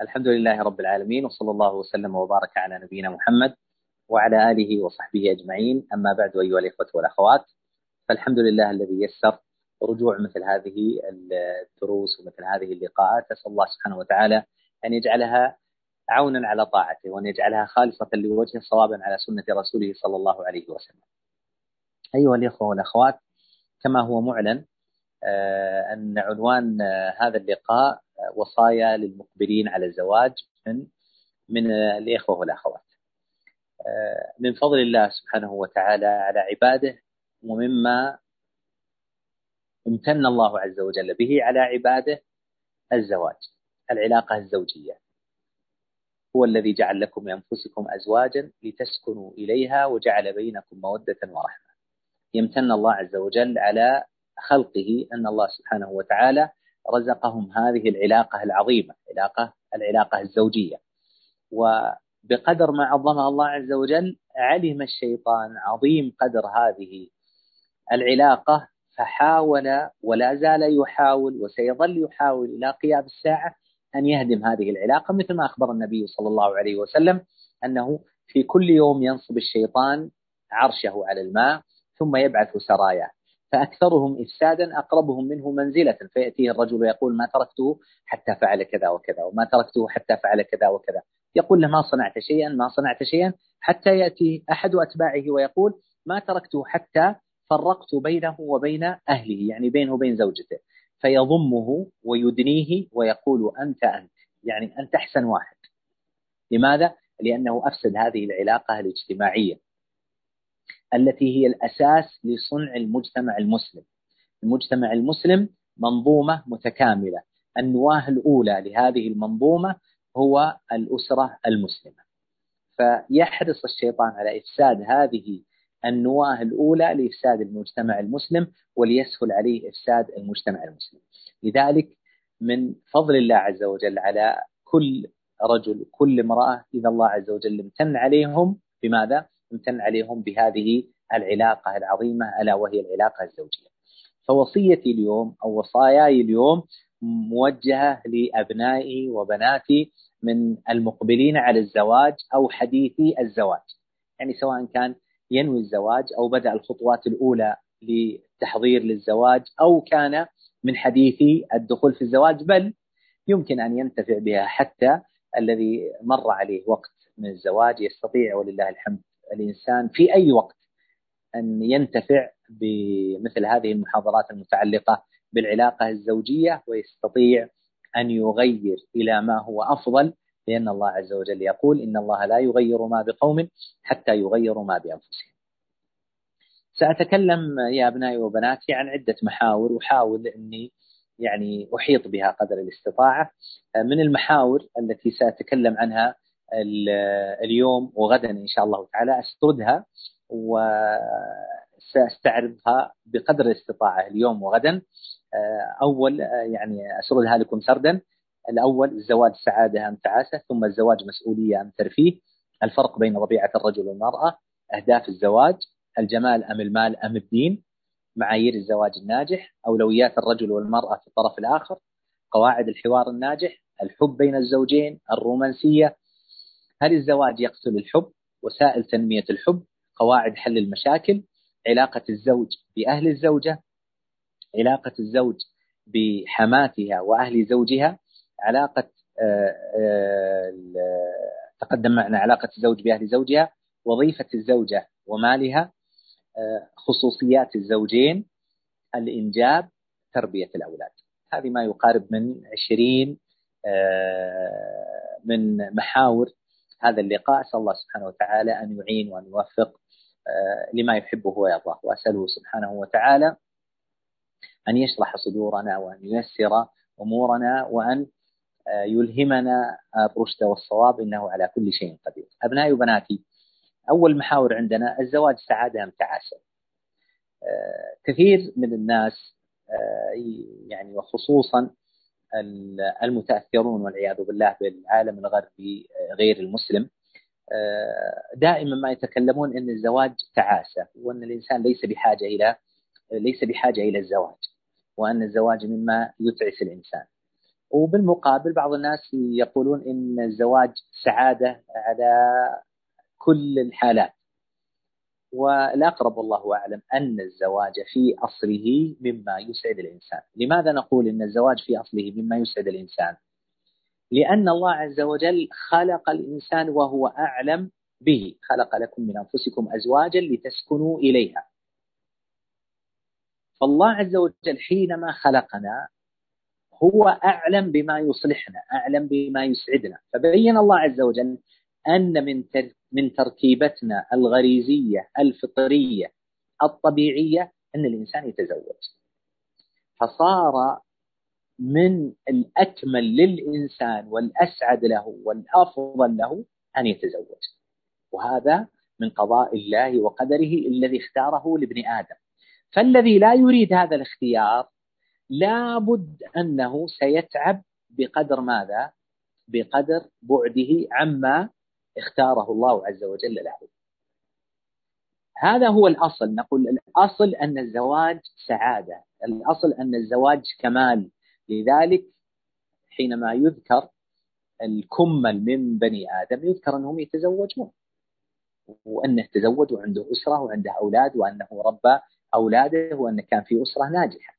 الحمد لله رب العالمين وصلى الله وسلم وبارك على نبينا محمد وعلى آله وصحبه أجمعين. أما بعد أيها الإخوة والأخوات فالحمد لله الذي يسر رجوع مثل هذه الدروس ومثل هذه اللقاءات. أسأل الله سبحانه وتعالى أن يجعلها عونا على طاعته وأن يجعلها خالصة لوجهه صوابا على سنة رسوله صلى الله عليه وسلم. أيها الإخوة والأخوات كما هو معلن آه، أن عنوان آه، هذا اللقاء وصايا للمقبلين على الزواج من من الإخوة والأخوات. من فضل الله سبحانه وتعالى على عباده ومما امتن الله عز وجل به على عباده الزواج العلاقة الزوجية. هو الذي جعل لكم من أنفسكم أزواجا لتسكنوا إليها وجعل بينكم مودة ورحمة. يمتن الله عز وجل على خلقه أن الله سبحانه وتعالى رزقهم هذه العلاقة العظيمة علاقة العلاقة الزوجية. وبقدر ما عظمها الله عز وجل علم الشيطان عظيم قدر هذه العلاقة فحاول ولا زال يحاول وسيظل يحاول إلى قيام الساعة أن يهدم هذه العلاقة مثل ما أخبر النبي صلى الله عليه وسلم أنه في كل يوم ينصب الشيطان عرشه على الماء ثم يبعث سرايا. فأكثرهم إفسادا أقربهم منه منزلة فيأتيه الرجل ويقول ما تركته حتى فعل كذا وكذا وما تركته حتى فعل كذا وكذا. يقول له ما صنعت شيئا ما صنعت شيئا حتى يأتي أحد أتباعه ويقول ما تركته حتى فرقت بينه وبين أهله يعني بينه وبين زوجته. فيضمه ويدنيه ويقول أنت أنت يعني أنت أحسن واحد. لماذا؟ لأنه أفسد هذه العلاقة الاجتماعية. التي هي الأساس لصنع المجتمع المسلم. المجتمع المسلم منظومة متكاملة. النواة الأولى لهذه المنظومة هو الأسرة المسلمة. فيحرص الشيطان على إفساد هذه النواة الأولى لإفساد المجتمع المسلم وليسهل عليه إفساد المجتمع المسلم. لذلك من فضل الله عز وجل على كل رجل كل امرأة إذا الله عز وجل امتن عليهم بماذا؟ امتن عليهم بهذه العلاقة العظيمة ألا وهي العلاقة الزوجية. فوصيتي اليوم أو وصاياي اليوم موجهة لأبنائي وبناتي من المقبلين على الزواج أو حديثي الزواج. يعني سواء كان ينوي الزواج أو بدأ الخطوات الأولى للتحضير للزواج أو كان من حديثي الدخول في الزواج بل يمكن أن ينتفع بها حتى الذي مر عليه وقت من الزواج يستطيع ولله الحمد الإنسان في أي وقت أن ينتفع بمثل هذه المحاضرات المتعلقة بالعلاقة الزوجية ويستطيع أن يغير إلى ما هو أفضل لأن الله عز وجل يقول إن الله لا يغير ما بقوم حتى يغيروا ما بأنفسهم. سأتكلم يا أبنائي وبناتي عن عدة محاور وحاول أني يعني أحيط بها قدر الاستطاعة. من المحاور التي سأتكلم عنها اليوم وغدا إن شاء الله تعالى أسردها وسأستعرضها بقدر الاستطاعة اليوم وغدا. أول يعني أسردها لكم سردا. الأول الزواج سعادة أم تعاسة ثم الزواج مسؤولية أم ترفيه. الفرق بين طبيعة الرجل والمرأة أهداف الزواج الجمال أم المال أم الدين معايير الزواج الناجح أولويات الرجل والمرأة في الطرف الآخر قواعد الحوار الناجح الحب بين الزوجين الرومانسية هل الزواج يقتل الحب وسائل تنمية الحب قواعد حل المشاكل علاقة الزوج بأهل الزوجة علاقة الزوج بحماتها وأهل زوجها علاقة آه، آه، تقدم معنا علاقة الزوج بأهل زوجها وظيفة الزوجة ومالها آه، خصوصيات الزوجين الإنجاب تربية الأولاد. هذه ما يقارب من عشرين من محاور هذا اللقاء أسأل الله سبحانه وتعالى أن يعين وأن يوفق لما يحبه ويرضاه. وأسأله سبحانه وتعالى أن يشرح صدورنا وأن ييسر أمورنا وأن يلهمنا الرشد والصواب إنه على كل شيء قدير. أبنائي وبناتي أول محاور عندنا الزواج سعادة أم تعاسة؟ كثير من الناس يعني وخصوصا المتأثرون والعياذ بالله بالعالم الغربي غير المسلم. دائما ما يتكلمون إن الزواج تعاسة وإن الإنسان ليس بحاجة إلى ليس بحاجة إلى الزواج وأن الزواج مما يتعس الإنسان. وبالمقابل بعض الناس يقولون إن الزواج سعادة على كل الحالات. والأقرب والله أعلم أن الزواج في أصله مما يسعد الإنسان، لماذا نقول إن الزواج في أصله مما يسعد الإنسان؟ لأن الله عز وجل خلق الإنسان وهو أعلم به، خلق لكم من أنفسكم أزواجا لتسكنوا إليها. فالله عز وجل حينما خلقنا هو أعلم بما يصلحنا، أعلم بما يسعدنا، فبين الله عز وجل أن من من تركيبتنا الغريزية الفطرية الطبيعية أن الإنسان يتزوج. فصار من الأكمل للإنسان والأسعد له والأفضل له أن يتزوج. وهذا من قضاء الله وقدره الذي اختاره لابن آدم. فالذي لا يريد هذا الاختيار لابد أنه سيتعب بقدر ماذا؟ بقدر بعده عما اختاره الله عز وجل له. هذا هو الأصل نقول الأصل أن الزواج سعادة، الأصل أن الزواج كمال، لذلك حينما يذكر الكمل من بني آدم يذكر أنهم يتزوجون. وانه تزوج وعنده أسرة وعنده أولاد وأنه ربى أولاده وانه كان في أسرة ناجحة.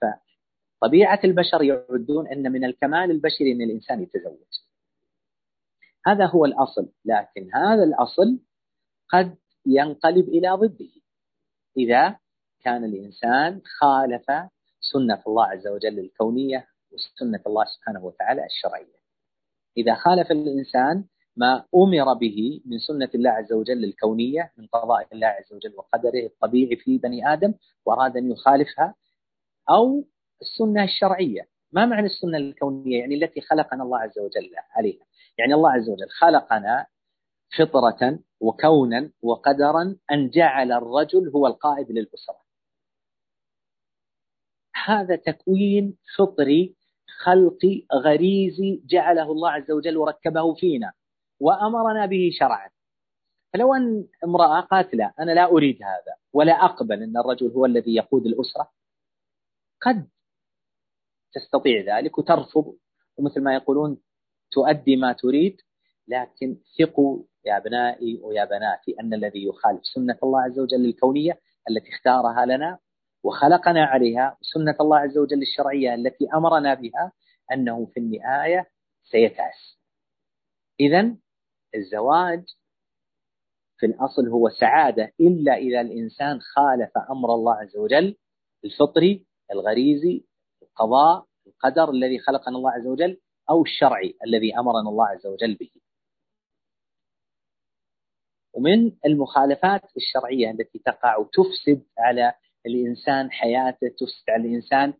فطبيعة البشر يعدون أن من الكمال البشري أن الإنسان يتزوج. هذا هو الأصل لكن هذا الأصل قد ينقلب إلى ضده. إذا كان الإنسان خالف سنة الله عز وجل الكونية وسنة الله سبحانه وتعالى الشرعية. إذا خالف الإنسان ما أمر به من سنة الله عز وجل الكونية من قضاء الله عز وجل وقدره الطبيعي في بني آدم وأراد أن يخالفها أو السنة الشرعية. ما معنى السنة الكونية؟ يعني التي خلقنا الله عز وجل عليها. يعني الله عز وجل خلقنا فطرة وكونا وقدرا أن جعل الرجل هو القائد للأسرة. هذا تكوين فطري خلقي غريزي جعله الله عز وجل وركبه فينا وأمرنا به شرعا. فلو أن امرأة قالت لا أنا لا أريد هذا ولا أقبل أن الرجل هو الذي يقود الأسرة قد تستطيع ذلك وترفض ومثل ما يقولون تؤدي ما تريد لكن ثقوا يا أبنائي ويا بناتي أن الذي يخالف سنة الله عز وجل الكونية التي اختارها لنا وخلقنا عليها سنة الله عز وجل الشرعية التي أمرنا بها أنه في النهاية سيتعس. اذا الزواج في الأصل هو سعادة إلا إذا الإنسان خالف أمر الله عز وجل الفطري الغريزي القضاء القدر الذي خلقنا الله عز وجل أو الشرعي الذي أمرنا الله عز وجل به. ومن المخالفات الشرعية التي تقع وتفسد على الإنسان حياته تفسد على الإنسان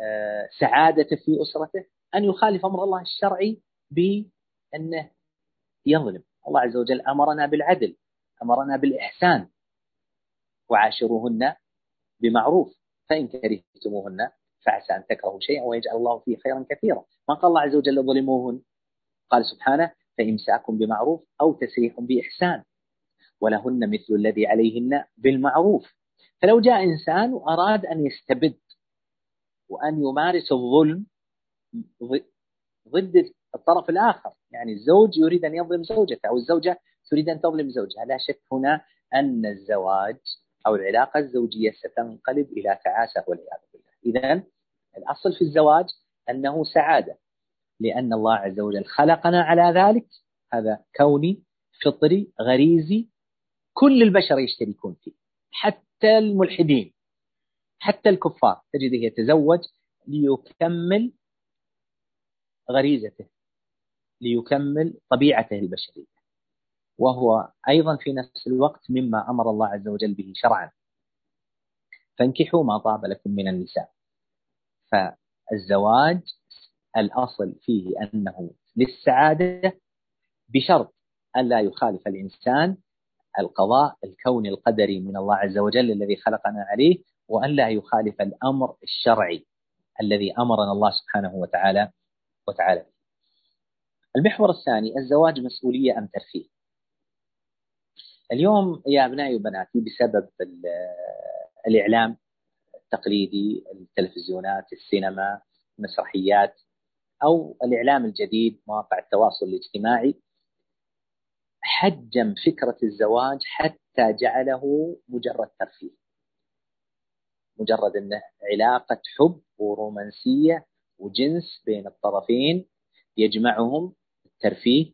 آه، سعادته في أسرته أن يخالف أمر الله الشرعي بأنه يظلم. الله عز وجل أمرنا بالعدل أمرنا بالإحسان. وعاشروهن بمعروف فإن كرهتموهن فعسى أن تكرهوا شيئا ويجعل الله فيه خيرا كثيرا. ما قال الله عز وجل ظلموهن قال سبحانه فإمساك بمعروف أو تسريح بإحسان ولهن مثل الذي عليهن بالمعروف. فلو جاء إنسان وأراد أن يستبد وأن يمارس الظلم ضد الطرف الآخر يعني الزوج يريد أن يظلم زوجته أو الزوجة تريد أن تظلم زوجها لا شك هنا أن الزواج أو العلاقة الزوجية ستنقلب إلى تعاسة والعياذ بالله. إذا الأصل في الزواج أنه سعادة لأن الله عز وجل خلقنا على ذلك. هذا كوني فطري غريزي كل البشر يشتركون فيه حتى الملحدين حتى الكفار. تجده يتزوج ليكمل غريزته ليكمل طبيعته البشرية. وهو أيضا في نفس الوقت مما أمر الله عز وجل به شرعا. فانكحوا ما طاب لكم من النساء. فالزواج الأصل فيه أنه للسعادة بشرط ألا يخالف الإنسان القضاء الكوني القدري من الله عز وجل الذي خلقنا عليه وأن لا يخالف الأمر الشرعي الذي أمرنا الله سبحانه وتعالى وتعالى المحور الثاني الزواج مسؤولية أم ترفيه؟ اليوم يا أبنائي وبناتي بسبب الإعلام التقليدي التلفزيونات السينما المسرحيات أو الإعلام الجديد مواقع التواصل الاجتماعي. حجم فكرة الزواج حتى جعله مجرد ترفيه. مجرد أنه علاقة حب ورومانسية وجنس بين الطرفين يجمعهم الترفيه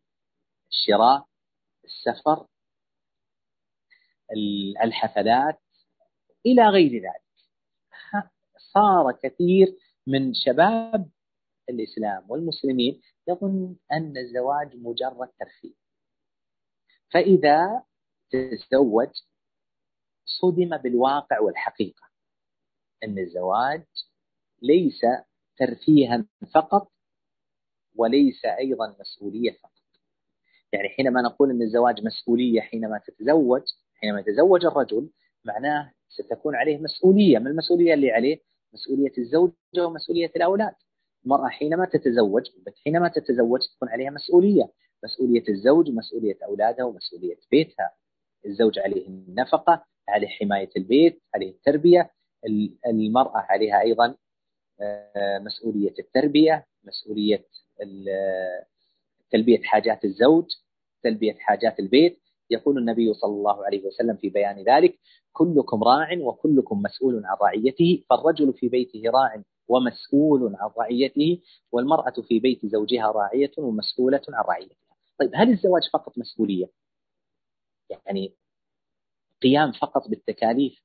الشراء السفر الحفلات إلى غير ذلك. صار كثير من شباب الإسلام والمسلمين يظن أن الزواج مجرد ترفيه. فإذا تزوج صدم بالواقع والحقيقة أن الزواج ليس ترفيها فقط وليس أيضا مسؤولية فقط. يعني حينما نقول أن الزواج مسؤولية حينما تتزوج حينما يتزوج الرجل معناه ستكون عليه مسؤولية. ما المسؤولية اللي عليه؟ مسؤولية الزوجة ومسؤولية الأولاد. المرأة حينما تتزوج حينما تتزوج تكون عليها مسؤولية. مسؤولية الزوج مسؤولية أولادها ومسؤولية بيتها. الزوج عليه النفقة عليه حماية البيت عليه التربية. المرأة عليها أيضا آه، مسؤولية التربية مسؤولية تلبية حاجات الزوج تلبية حاجات البيت. يقول النبي صلى الله عليه وسلم في بيان ذلك كلكم راع وكلكم مسؤول عن رعيته فالرجل في بيته راع ومسؤول عن رعيته والمرأة في بيت زوجها راعية ومسؤولة عن رعيتها. طيب هل الزواج فقط مسؤولية؟ يعني قيام فقط بالتكاليف؟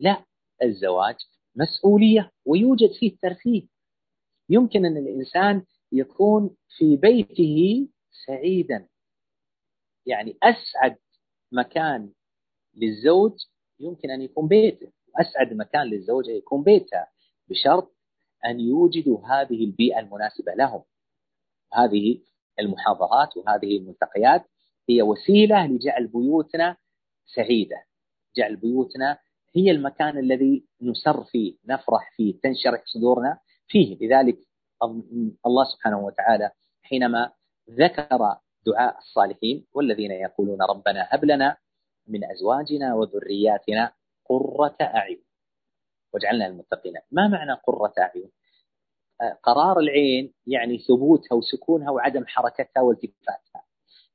لا الزواج مسؤولية ويوجد فيه ترفيه يمكن أن الإنسان يكون في بيته سعيدا. يعني أسعد مكان للزوج يمكن أن يكون بيته. أسعد مكان للزوجة يكون بيتها بشرط أن يوجدوا هذه البيئة المناسبة لهم. هذه المحاضرات وهذه الملتقيات هي وسيلة لجعل بيوتنا سعيدة. جعل بيوتنا هي المكان الذي نسر فيه نفرح فيه تنشرح صدورنا فيه. لذلك الله سبحانه وتعالى حينما ذكر دعاء الصالحين والذين يقولون ربنا هب لنا من أزواجنا وذرياتنا قرة أعين واجعلنا المتقين ما معنى قرة أعين؟ قرار العين يعني ثبوتها وسكونها وعدم حركتها والتفاتها.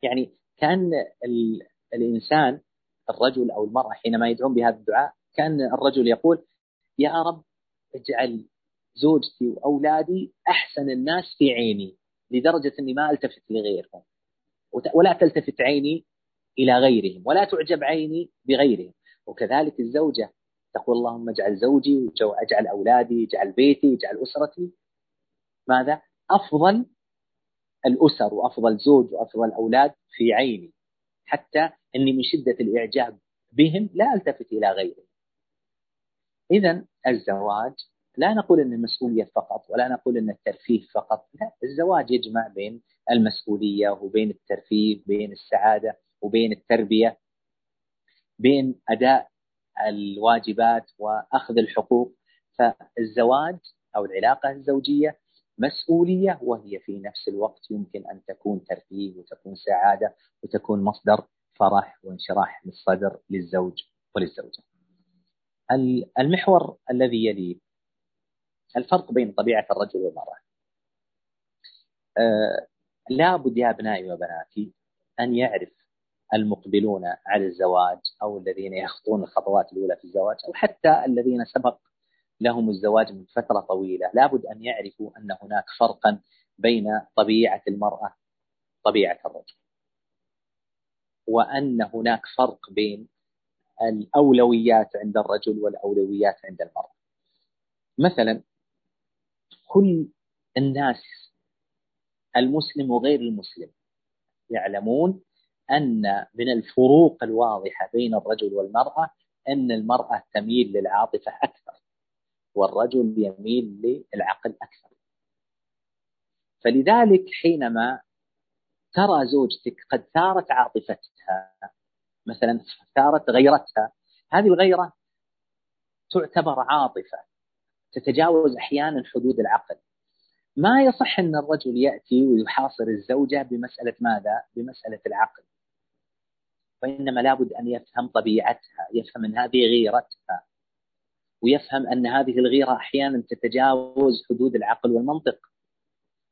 يعني كان الإنسان الرجل أو المرأة حينما يدعون بهذا الدعاء كان الرجل يقول يا رب اجعل زوجتي وأولادي أحسن الناس في عيني لدرجة إني ما ألتفت لغيرهم. ولا تلتفت عيني إلى غيرهم ولا تعجب عيني بغيرهم وكذلك الزوجة تقول اللهم اجعل زوجي واجعل أولادي اجعل بيتي اجعل أسرتي ماذا؟ أفضل الأسر وأفضل زوج وأفضل أولاد في عيني حتى إني من شدة الإعجاب بهم لا ألتفت إلى غيرهم. اذا الزواج لا نقول إن المسؤولية فقط ولا نقول إن الترفيه فقط، لا الزواج يجمع بين المسؤولية وبين الترفيه، بين السعادة وبين التربية، بين أداء الواجبات وأخذ الحقوق، فالزواج أو العلاقة الزوجية مسؤولية وهي في نفس الوقت يمكن أن تكون ترفيه وتكون سعادة وتكون مصدر فرح وانشراح للصدر للزوج وللزوجة. المحور الذي يليه الفرق بين طبيعة الرجل والمرأة. أه لابد يا أبنائي وبناتي أن يعرف المقبلون على الزواج أو الذين يخطون الخطوات الأولى في الزواج أو حتى الذين سبق لهم الزواج من فترة طويلة. لابد أن يعرفوا أن هناك فرقا بين طبيعة المرأة طبيعة الرجل. وأن هناك فرق بين الأولويات عند الرجل والأولويات عند المرأة. مثلا كل الناس المسلم وغير المسلم يعلمون أن من الفروق الواضحة بين الرجل والمرأة أن المرأة تميل للعاطفة أكثر والرجل يميل للعقل أكثر. فلذلك حينما ترى زوجتك قد ثارت عاطفتها مثلا ثارت غيرتها هذه الغيرة تعتبر عاطفة. تتجاوز أحيانا حدود العقل. ما يصح أن الرجل يأتي ويحاصر الزوجة بمسألة ماذا؟ بمسألة العقل. وإنما لابد أن يفهم طبيعتها يفهم أن هذه غيرتها. ويفهم أن هذه الغيرة أحيانا تتجاوز حدود العقل والمنطق.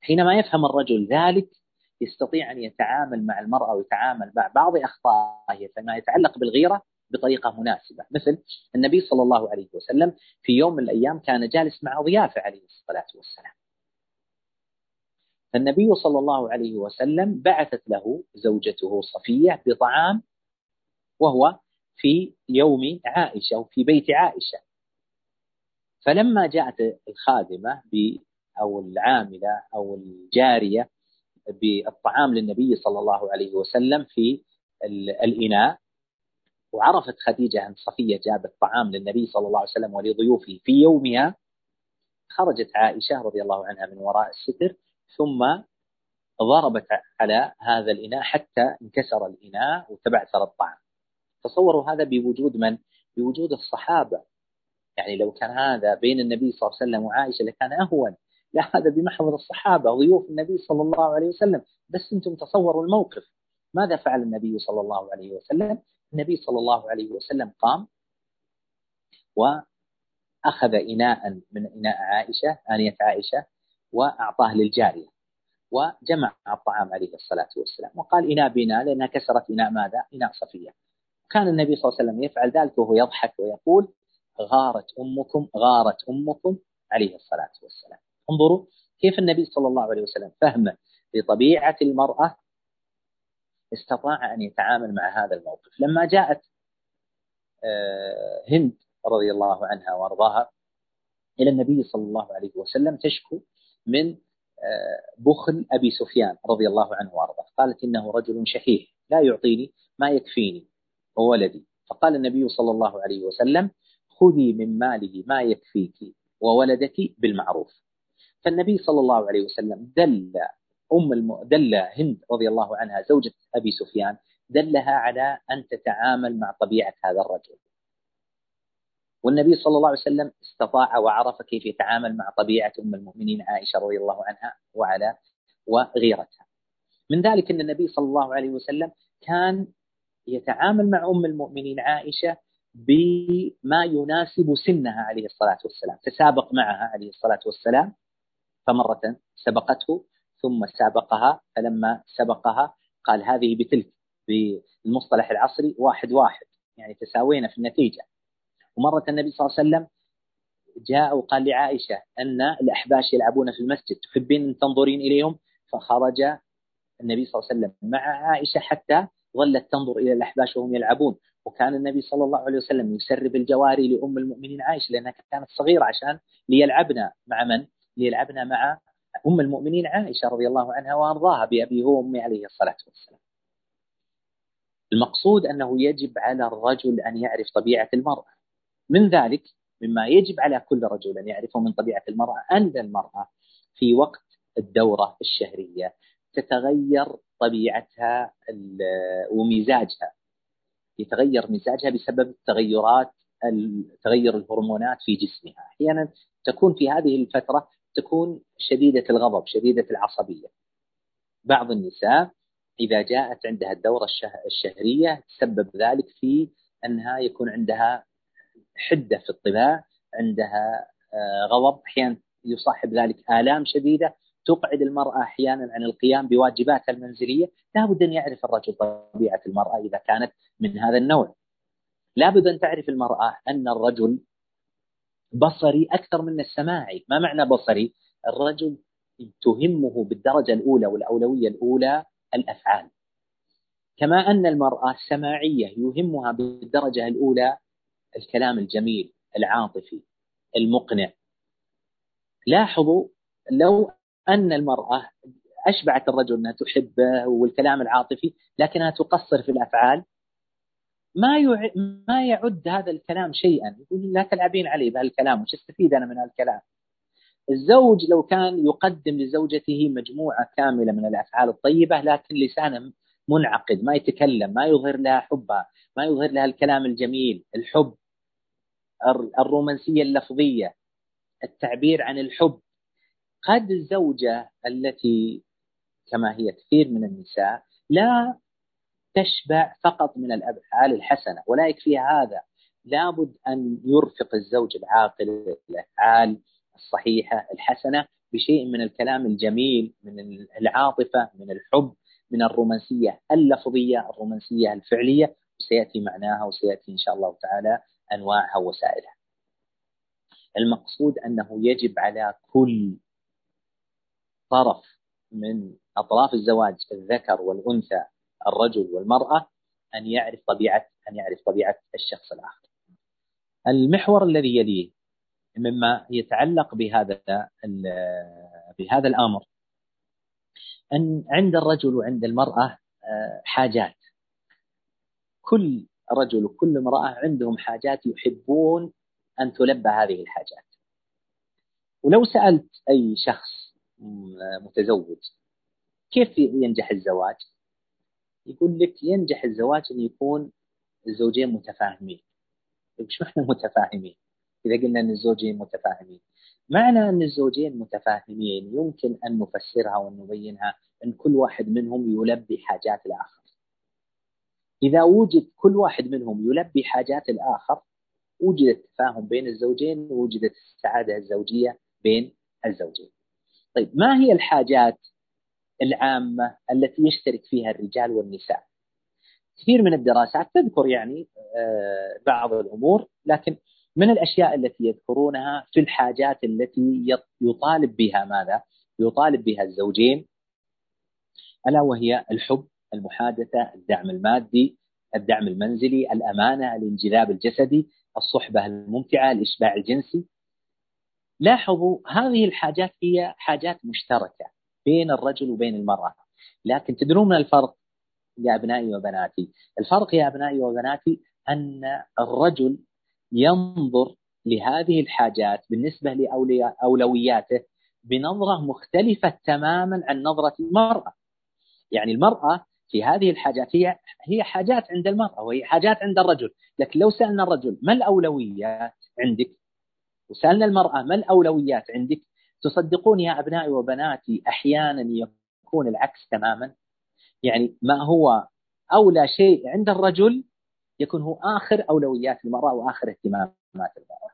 حينما يفهم الرجل ذلك يستطيع أن يتعامل مع المرأة ويتعامل مع بعض أخطائه فيما يتعلق بالغيرة بطريقة مناسبة. مثل النبي صلى الله عليه وسلم في يوم من الأيام كان جالس مع ضيافه عليه الصلاة والسلام. فالنبي صلى الله عليه وسلم بعثت له زوجته صفية بطعام وهو في يوم عائشة وفي بيت عائشة. فلما جاءت الخادمة أو العاملة أو الجارية بالطعام للنبي صلى الله عليه وسلم في الإناء وعرفت خديجة أن صفية جابت طعام للنبي صلى الله عليه وسلم ولضيوفه في يومها. خرجت عائشة رضي الله عنها من وراء الستر ثم ضربت على هذا الإناء حتى انكسر الإناء وتبعثر الطعام. تصوروا هذا بوجود من؟ بوجود الصحابة. يعني لو كان هذا بين النبي صلى الله عليه وسلم وعائشة لكان أهون. لا هذا بمحضر الصحابة ضيوف النبي صلى الله عليه وسلم. بس أنتم تصوروا الموقف. ماذا فعل النبي صلى الله عليه وسلم؟ النبي صلى الله عليه وسلم قام وأخذ إناء من إناء عائشة آنية عائشة وأعطاه للجارية وجمع الطعام عليه الصلاة والسلام وقال إناء بإناء لأنها كسرت إناء ماذا؟ إناء صفية كان النبي صلى الله عليه وسلم يفعل ذلك وهو يضحك ويقول غارت أمكم غارت أمكم عليه الصلاة والسلام انظروا كيف النبي صلى الله عليه وسلم فهمه لطبيعة المرأة استطاع أن يتعامل مع هذا الموقف. لما جاءت آه، هند رضي الله عنها وأرضاها إلى النبي صلى الله عليه وسلم تشكو من آه، بخل أبي سفيان رضي الله عنه وأرضاه، قالت إنه رجل شحيح لا يعطيني ما يكفيني وولدي، فقال النبي صلى الله عليه وسلم: خذي من ماله ما يكفيك وولدك بالمعروف. فالنبي صلى الله عليه وسلم دل أم الم... دل هند رضي الله عنها زوجة أبي سفيان دلها على أن تتعامل مع طبيعة هذا الرجل. والنبي صلى الله عليه وسلم استطاع وعرف كيف يتعامل مع طبيعة أم المؤمنين عائشة رضي الله عنها وعلى وغيرتها. من ذلك أن النبي صلى الله عليه وسلم كان يتعامل مع أم المؤمنين عائشة بما يناسب سنها عليه الصلاة والسلام، تسابق معها عليه الصلاة والسلام فمرة سبقته ثم سابقها فلما سبقها قال هذه بتلك بالمصطلح العصري واحد واحد يعني تساوينا في النتيجة. ومرة النبي صلى الله عليه وسلم جاء وقال لعائشة أن الأحباش يلعبون في المسجد تحبين أن تنظرين إليهم؟ فخرج النبي صلى الله عليه وسلم مع عائشة حتى ظلت تنظر إلى الأحباش وهم يلعبون. وكان النبي صلى الله عليه وسلم يسرب الجواري لأم المؤمنين عائشة لأنها كانت صغيرة عشان ليلعبن مع من؟ ليلعبن مع أم المؤمنين عائشة رضي الله عنها وأرضاها بأبي هو وأمي عليه الصلاة والسلام. المقصود أنه يجب على الرجل أن يعرف طبيعة المرأة. من ذلك مما يجب على كل رجل أن يعرفه من طبيعة المرأة أن المرأة في وقت الدورة الشهرية تتغير طبيعتها ومزاجها. يتغير مزاجها بسبب تغيرات تغير الهرمونات في جسمها. أحيانا تكون في هذه الفترة تكون شديدة الغضب شديدة العصبية. بعض النساء إذا جاءت عندها الدورة الشهرية تسبب ذلك في أنها يكون عندها حدة في الطباع عندها آه، غضب أحيانا يصاحب ذلك آلام شديدة تقعد المرأة أحيانا عن القيام بواجباتها المنزلية. لابد أن يعرف الرجل طبيعة المرأة إذا كانت من هذا النوع. لابد أن تعرف المرأة أن الرجل بصري أكثر من السماعي، ما معنى بصري؟ الرجل تهمه بالدرجة الأولى والأولوية الأولى الأفعال. كما أن المرأة سماعيه يهمها بالدرجة الأولى الكلام الجميل، العاطفي، المقنع. لاحظوا لو أن المرأة أشبعت الرجل أنها تحبه والكلام العاطفي لكنها تقصر في الأفعال ما يع... ما يعد هذا الكلام شيئا. يقول لا تلعبين علي بهالكلام وش استفيد أنا من هالكلام؟ الزوج لو كان يقدم لزوجته مجموعة كاملة من الأفعال الطيبة لكن لسانه منعقد ما يتكلم ما يظهر لها حبها ما يظهر لها الكلام الجميل الحب الرومانسية اللفظية التعبير عن الحب. قد الزوجة التي كما هي كثير من النساء لا تشبع فقط من الأفعال الحسنة ولا يكفيها هذا. لابد أن يرفق الزوج العاقل الأفعال الصحيحة الحسنة بشيء من الكلام الجميل من العاطفة من الحب من الرومانسية اللفظية الرومانسية الفعلية. وسيأتي معناها وسيأتي إن شاء الله تعالى أنواعها ووسائلها. المقصود أنه يجب على كل طرف من أطراف الزواج الذكر والأنثى الرجل والمرأة أن يعرف طبيعة أن يعرف طبيعة الشخص الآخر. المحور الذي يليه مما يتعلق بهذا بهذا الأمر أن عند الرجل وعند المرأة آه، حاجات. كل رجل وكل امرأة عندهم حاجات يحبون أن تلبى هذه الحاجات. ولو سألت أي شخص متزوج كيف ينجح الزواج؟ يقول لك ينجح الزواج أن يكون الزوجين متفاهمين. طيب شو إحنا متفاهمين؟ إذا قلنا أن الزوجين متفاهمين. معنى أن الزوجين متفاهمين يمكن أن نفسرها ونبينها أن كل واحد منهم يلبي حاجات الآخر. إذا وجد كل واحد منهم يلبي حاجات الآخر وجد التفاهم بين الزوجين ووجدت السعادة الزوجية بين الزوجين. طيب ما هي الحاجات العامة التي يشترك فيها الرجال والنساء. كثير من الدراسات تذكر يعني آه، بعض الأمور لكن من الأشياء التي يذكرونها في الحاجات التي يطالب بها ماذا؟ يطالب بها الزوجين ألا وهي الحب المحادثة الدعم المادي الدعم المنزلي الأمانة الانجذاب الجسدي الصحبة الممتعة الإشباع الجنسي. لاحظوا هذه الحاجات هي حاجات مشتركة. بين الرجل وبين المرأة. لكن تدرون من الفرق يا أبنائي وبناتي؟ الفرق يا أبنائي وبناتي أن الرجل ينظر لهذه الحاجات بالنسبة لأولوياته بنظرة مختلفة تماما عن نظرة المرأة. يعني المرأة في هذه الحاجات هي هي حاجات عند المرأة وهي حاجات عند الرجل. لكن لو سألنا الرجل ما الأولويات عندك؟ وسألنا المرأة ما الأولويات عندك؟ تصدقون يا أبنائي وبناتي أحيانا يكون العكس تماما. يعني ما هو أولى شيء عند الرجل يكون هو آخر أولويات المرأة وآخر اهتمامات المرأة.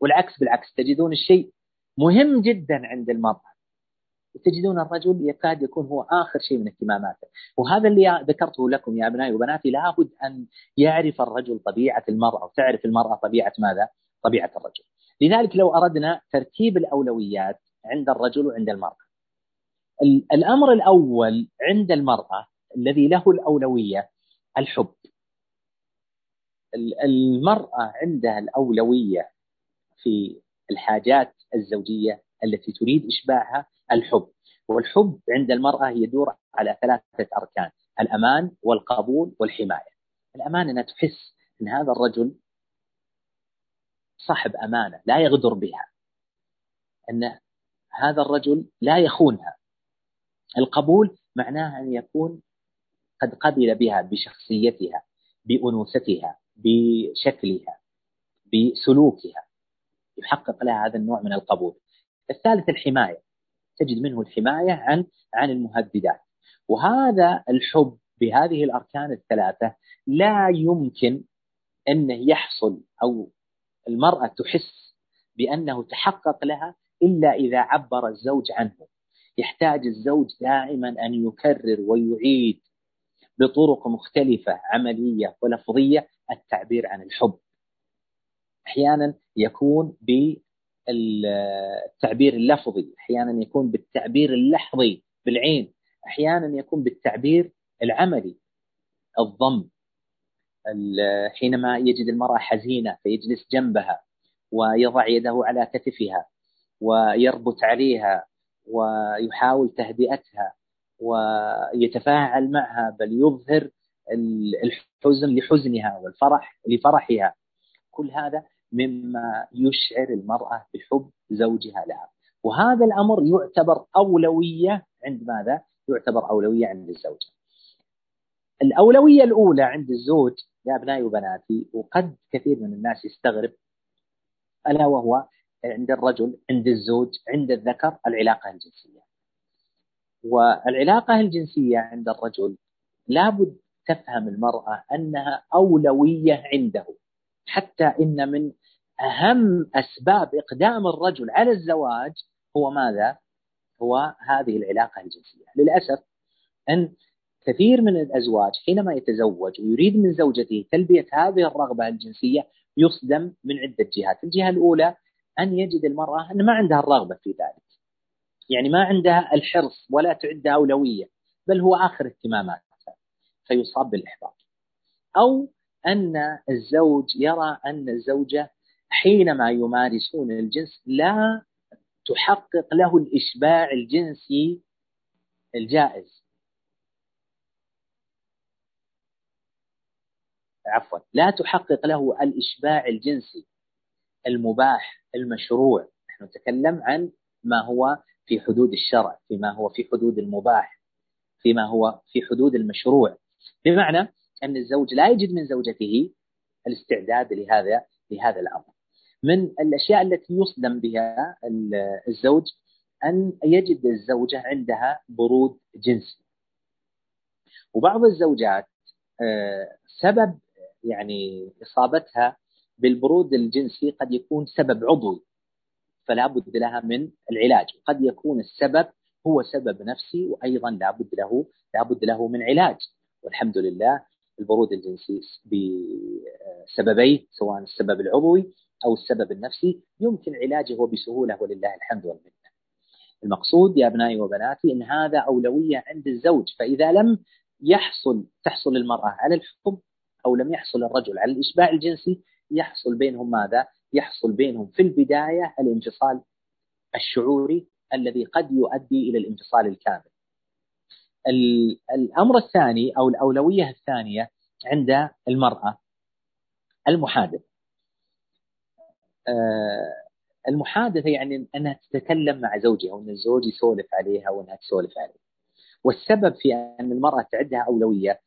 والعكس بالعكس تجدون الشيء مهم جدا عند المرأة. وتجدون الرجل يكاد يكون هو آخر شيء من اهتماماته. وهذا اللي ذكرته لكم يا أبنائي وبناتي لابد أن يعرف الرجل طبيعة المرأة وتعرف المرأة طبيعة ماذا؟ طبيعة الرجل. لذلك لو أردنا ترتيب الأولويات عند الرجل وعند المرأة. الأمر الأول عند المرأة الذي له الأولوية الحب. المرأة عندها الأولوية في الحاجات الزوجية التي تريد إشباعها الحب. والحب عند المرأة يدور على ثلاثة أركان الأمان والقبول والحماية. الأمان أنها تحس أن هذا الرجل صاحب أمانة لا يغدر بها أن هذا الرجل لا يخونها. القبول معناه أن يكون قد قبل بها بشخصيتها بأنوثتها بشكلها بسلوكها. يحقق لها هذا النوع من القبول. الثالث الحماية. تجد منه الحماية عن عن المهددات. وهذا الحب بهذه الأركان الثلاثة لا يمكن أنه يحصل أو المرأة تحس بأنه تحقق لها إلا إذا عبر الزوج عنه. يحتاج الزوج دائما أن يكرر ويعيد بطرق مختلفة عملية ولفظية التعبير عن الحب. أحيانا يكون بالتعبير اللفظي أحيانا يكون بالتعبير اللحظي بالعين أحيانا يكون بالتعبير العملي الضم. حينما يجد المرأة حزينة فيجلس جنبها ويضع يده على كتفها ويربط عليها ويحاول تهدئتها ويتفاعل معها بل يظهر الحزن لحزنها والفرح لفرحها. كل هذا مما يشعر المرأة بحب زوجها لها. وهذا الأمر يعتبر أولوية عند ماذا؟ يعتبر أولوية عند الزوجة الأولوية الأولى عند الزوج يا أبنائي وبناتي وقد كثير من الناس يستغرب ألا وهو عند الرجل عند الزوج عند الذكر العلاقة الجنسية والعلاقة الجنسية عند الرجل لابد تفهم المرأة أنها أولوية عنده حتى إن من أهم أسباب إقدام الرجل على الزواج هو ماذا؟ هو هذه العلاقة الجنسية للأسف أن كثير من الأزواج حينما يتزوج ويريد من زوجته تلبية هذه الرغبة الجنسية يصدم من عدة جهات. الجهة الأولى أن يجد المرأة أن ما عندها الرغبة في ذلك. يعني ما عندها الحرص ولا تعدها أولوية بل هو آخر اهتماماتها فيصاب بالإحباط. أو أن الزوج يرى أن الزوجة حينما يمارسون الجنس لا تحقق له الإشباع الجنسي الجائز. عفوا لا تحقق له الإشباع الجنسي المباح المشروع. نحن نتكلم عن ما هو في حدود الشرع فيما هو في حدود المباح فيما هو في حدود المشروع. بمعنى أن الزوج لا يجد من زوجته الاستعداد لهذا لهذا الأمر. من الأشياء التي يصدم بها الزوج أن يجد الزوجة عندها برود جنسي. وبعض الزوجات آه، سبب يعني إصابتها بالبرود الجنسي قد يكون سبب عضوي فلا بد لها من العلاج. وقد يكون السبب هو سبب نفسي وأيضا لا بد له لا بد له من علاج. والحمد لله البرود الجنسي بسببيه سواء السبب العضوي أو السبب النفسي يمكن علاجه بسهولة ولله الحمد والمنة. المقصود يا أبنائي وبناتي أن هذا أولوية عند الزوج فإذا لم يحصل تحصل المرأة على الحب أو لم يحصل الرجل. على الإشباع الجنسي يحصل بينهم ماذا؟ يحصل بينهم في البداية الانفصال الشعوري الذي قد يؤدي إلى الانفصال الكامل. الأمر الثاني أو الأولوية الثانية عند المرأة المحادثة. آه، المحادثة يعني أنها تتكلم مع زوجها وأن الزوج يسولف عليها وأنها تسولف عليه. والسبب في أن المرأة تعدها أولوية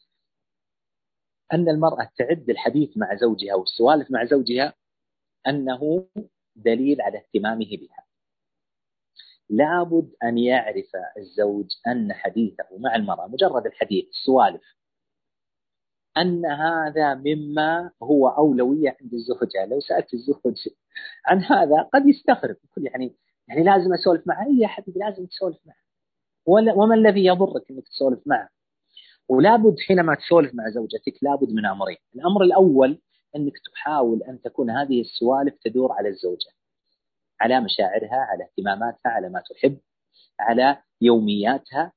أن المرأة تعد الحديث مع زوجها والسوالف مع زوجها أنه دليل على اهتمامه بها. لابد أن يعرف الزوج أن حديثه مع المرأة مجرد الحديث السوالف أن هذا مما هو أولوية عند الزوجة. لو سألت الزوج عن هذا قد يستغرب يقول يعني يعني لازم أسولف معه يا حبيبي لازم تسولف معه. وما الذي يضرك أنك تسولف معه؟ ولابد حينما تسولف مع زوجتك لابد من أمرين. الأمر الأول أنك تحاول أن تكون هذه السوالف تدور على الزوجة على مشاعرها على اهتماماتها على ما تحب على يومياتها.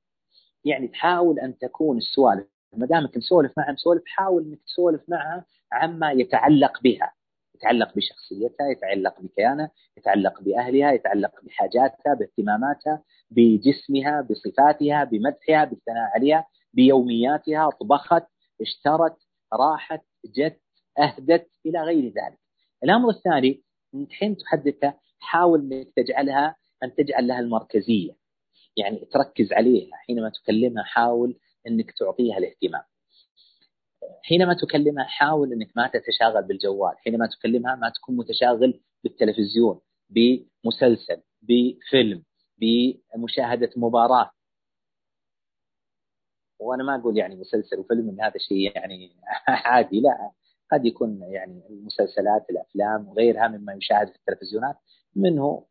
يعني تحاول أن تكون السوالف ما دامك مسولف معها مسولف حاول أنك تسولف معها عما يتعلق بها. يتعلق بشخصيتها يتعلق بكيانها يتعلق بأهلها يتعلق بحاجاتها باهتماماتها بجسمها بصفاتها بمدحها بالثناء عليها. بيومياتها طبخت اشترت راحت جت أهدت إلى غير ذلك. الأمر الثاني انك حين تحدثها حاول إنك تجعلها أن تجعل لها المركزية. يعني تركز عليها حينما تكلمها حاول إنك تعطيها الاهتمام. حينما تكلمها حاول إنك ما تتشاغل بالجوال، حينما تكلمها ما تكون متشاغل بالتلفزيون، بمسلسل، بفيلم، بمشاهدة مباراة، وأنا ما أقول يعني مسلسل وفيلم إن هذا شيء يعني عادي لا قد يكون يعني المسلسلات الأفلام وغيرها مما يشاهد في التلفزيونات منه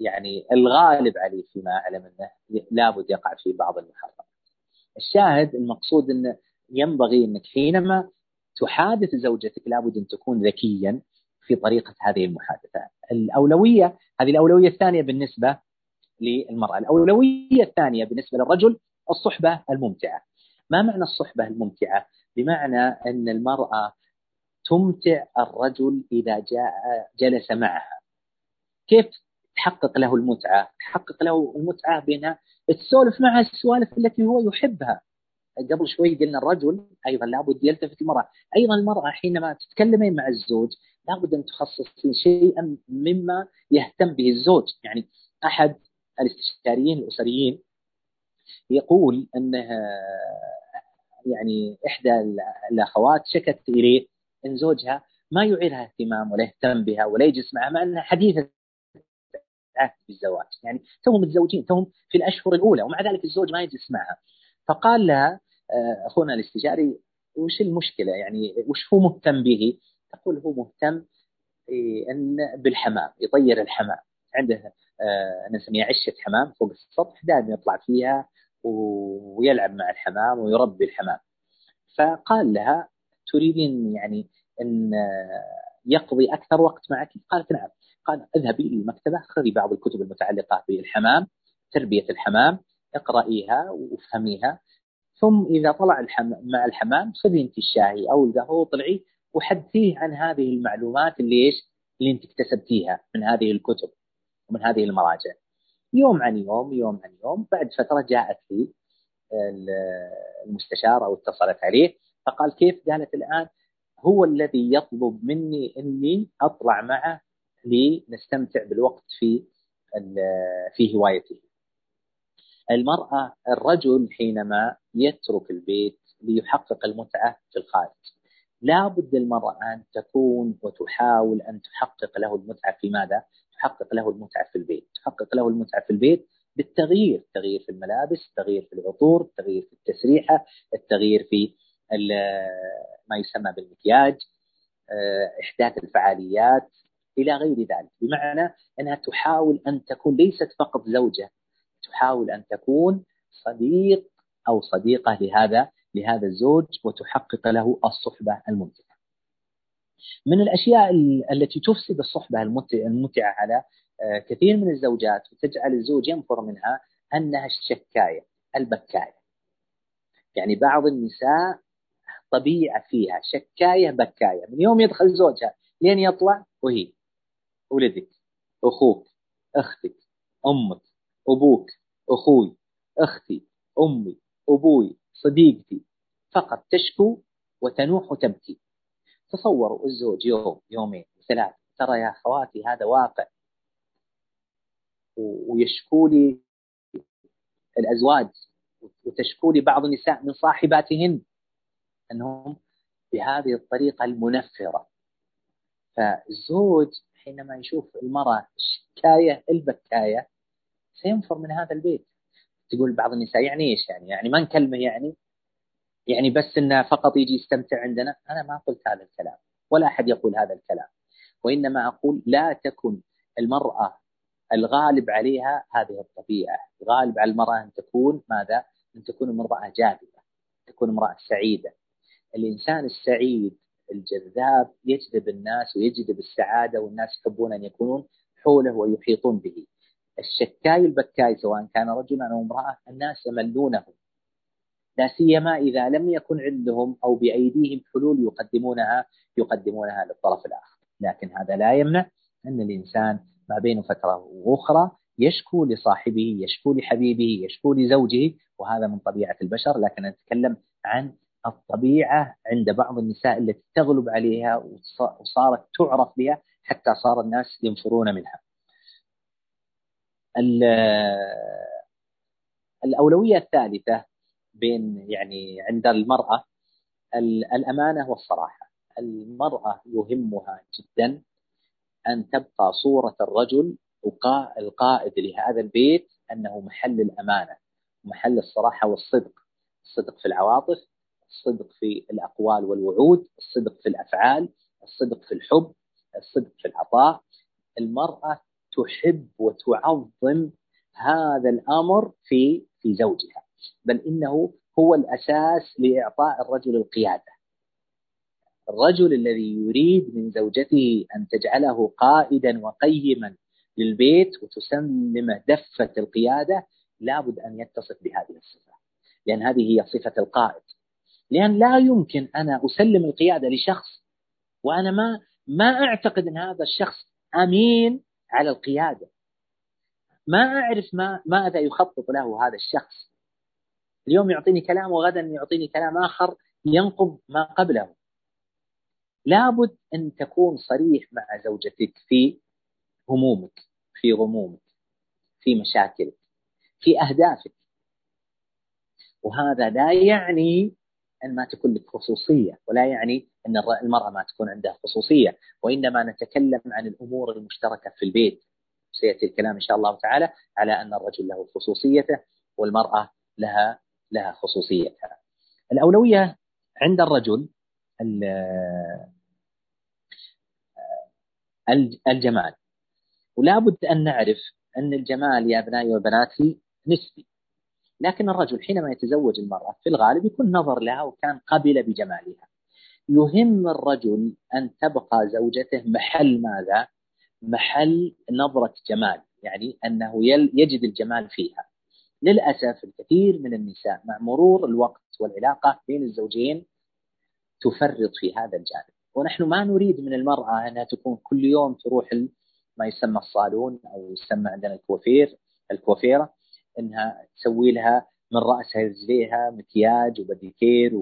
يعني الغالب عليه فيما أعلم أنه لابد يقع فيه بعض المحرمات. الشاهد المقصود انه ينبغي إنك حينما تحادث زوجتك لابد أن تكون ذكيا في طريقة هذه المحادثة. الأولوية هذه الأولوية الثانية بالنسبة للمرأة، الأولوية الثانية بالنسبة للرجل الصحبة الممتعة. ما معنى الصحبة الممتعة؟ بمعنى أن المرأة تمتع الرجل إذا جاء جلس معها. كيف تحقق له المتعة؟ تحقق له المتعة بأنها تسولف معها السوالف التي هو يحبها. قبل شوي قلنا الرجل أيضا لابد يلتفت المراه، أيضا المرأة حينما تتكلمين مع الزوج لابد أن تخصصين شيئا مما يهتم به الزوج، يعني أحد الاستشاريين الأسريين يقول أنها يعني إحدى الأخوات شكت إليه إن زوجها ما يعيرها اهتمام ولا يهتم بها ولا يجلس معها مع أنها حديثة عهد بالزواج. يعني توهم متزوجين توهم في الأشهر الأولى ومع ذلك الزوج ما يجلس معها. فقال لها آه، أخونا الاستشاري وش المشكلة؟ يعني وش هو مهتم به؟ تقول هو مهتم إيه، أن بالحمام يطير الحمام. عنده آه، نسميها عشة حمام فوق السطح دائما يطلع فيها ويلعب مع الحمام ويربي الحمام فقال لها تريدين يعني أن يقضي أكثر وقت معك قالت نعم قال اذهبي للمكتبة خذي بعض الكتب المتعلقة بالحمام تربية الحمام اقرأيها وافهميها ثم إذا طلع الحمام مع الحمام خذي أنت الشاي أو القهوة وطلعي وحدثيه عن هذه المعلومات اللي إيش؟ اللي أنت اكتسبتيها من هذه الكتب ومن هذه المراجع. يوم عن يوم يوم عن يوم بعد فترة جاءت لي المستشار أو اتصلت عليه فقال كيف؟ قالت الآن هو الذي يطلب مني إني أطلع معه لنستمتع بالوقت في في هوايته. المرأة الرجل حينما يترك البيت ليحقق المتعة في الخارج لا بد المرأة أن تكون وتحاول أن تحقق له المتعة في ماذا؟ تحقق له المتعة في البيت. تحقق له المتعة في البيت بالتغيير التغيير في الملابس التغيير في العطور التغيير في التسريحة التغيير في ما يسمى بالمكياج آه، إحداث الفعاليات إلى غير ذلك. بمعنى أنها تحاول أن تكون ليست فقط زوجة تحاول أن تكون صديق أو صديقة لهذا لهذا الزوج وتحقق له الصحبة الممتعة. من الأشياء التي تفسد الصحبة الممتعة على آه، كثير من الزوجات وتجعل الزوج ينفر منها أنها الشكاية البكاية. يعني بعض النساء طبيعة فيها شكاية بكاية. من يوم يدخل زوجها لين يطلع وهي ولدك أخوك أختك أمك أبوك أخوي أختي أمي أبوي صديقتي. فقط تشكو وتنوح وتبكي. تصوروا الزوج يوم يومين ثلاث ترى يا أخواتي هذا واقع. ويشكو لي الأزواج وتشكو لي بعض النساء من صاحباتهن أنهم بهذه الطريقة المنفرة. فالزوج حينما يشوف المرأة الشكاية البكاية سينفر من هذا البيت. تقول بعض النساء يعني إيش يعني؟ يعني ما نكلمه يعني. يعني بس انه فقط يجي يستمتع عندنا. أنا ما قلت هذا الكلام ولا أحد يقول هذا الكلام. وإنما أقول لا تكن المرأة الغالب عليها هذه الطبيعة. الغالب على المرأة أن تكون ماذا؟ أن تكون امرأة جاذبة تكون امرأة سعيدة. الإنسان السعيد الجذاب يجذب الناس ويجذب السعادة والناس يحبون أن يكونون حوله ويحيطون به. الشكاي البكاي سواء كان رجلا أو امرأة الناس يملونه. لا سيما إذا لم يكن عندهم أو بأيديهم حلول يقدمونها يقدمونها للطرف الآخر، لكن هذا لا يمنع أن الإنسان ما بين فترة وأخرى يشكو لصاحبه، يشكو لحبيبه، يشكو لزوجه وهذا من طبيعة البشر، لكن نتكلم عن الطبيعة عند بعض النساء التي تغلب عليها وصارت تعرف بها حتى صار الناس ينفرون منها. الأولوية الثالثة بين يعني عند المرأة الأمانة والصراحة. المرأة يهمها جدا أن تبقى صورة الرجل القائد لهذا البيت أنه محل الأمانة محل الصراحة والصدق. الصدق في العواطف الصدق في الأقوال والوعود الصدق في الأفعال الصدق في الحب الصدق في العطاء. المرأة تحب وتعظم هذا الأمر في في زوجها. بل إنه هو الأساس لإعطاء الرجل القيادة. الرجل الذي يريد من زوجته أن تجعله قائدا وقيما للبيت وتسلمه دفة القيادة لابد أن يتصف بهذه الصفة لأن هذه هي صفة القائد. لأن لا يمكن أنا أسلم القيادة لشخص وأنا ما ما أعتقد أن هذا الشخص أمين على القيادة. ما أعرف ما ماذا يخطط له هذا الشخص. اليوم يعطيني كلام وغدا يعطيني كلام آخر ينقض ما قبله. لابد أن تكون صريح مع زوجتك في همومك في غمومك في مشاكلك في أهدافك. وهذا لا يعني أن ما تكون لك خصوصية ولا يعني أن المرأة ما تكون عندها خصوصية وإنما نتكلم عن الأمور المشتركة في البيت. سيأتي الكلام إن شاء الله تعالى على أن الرجل له خصوصيته والمرأة لها لها خصوصيتها. الأولوية عند الرجل الجمال. ولا بد أن نعرف أن الجمال يا أبنائي وبناتي نسبي. لكن الرجل حينما يتزوج المرأة في الغالب يكون نظر لها وكان قبل بجمالها. يهم الرجل أن تبقى زوجته محل ماذا؟ محل نظرة جمال. يعني أنه يجد الجمال فيها. للأسف الكثير من النساء مع مرور الوقت والعلاقة بين الزوجين تفرط في هذا الجانب. ونحن ما نريد من المرأة أنها تكون كل يوم تروح ما يسمى الصالون أو يسمى عندنا الكوافير الكوافيرة أنها تسوي لها من رأسها رجليها مكياج وبديكير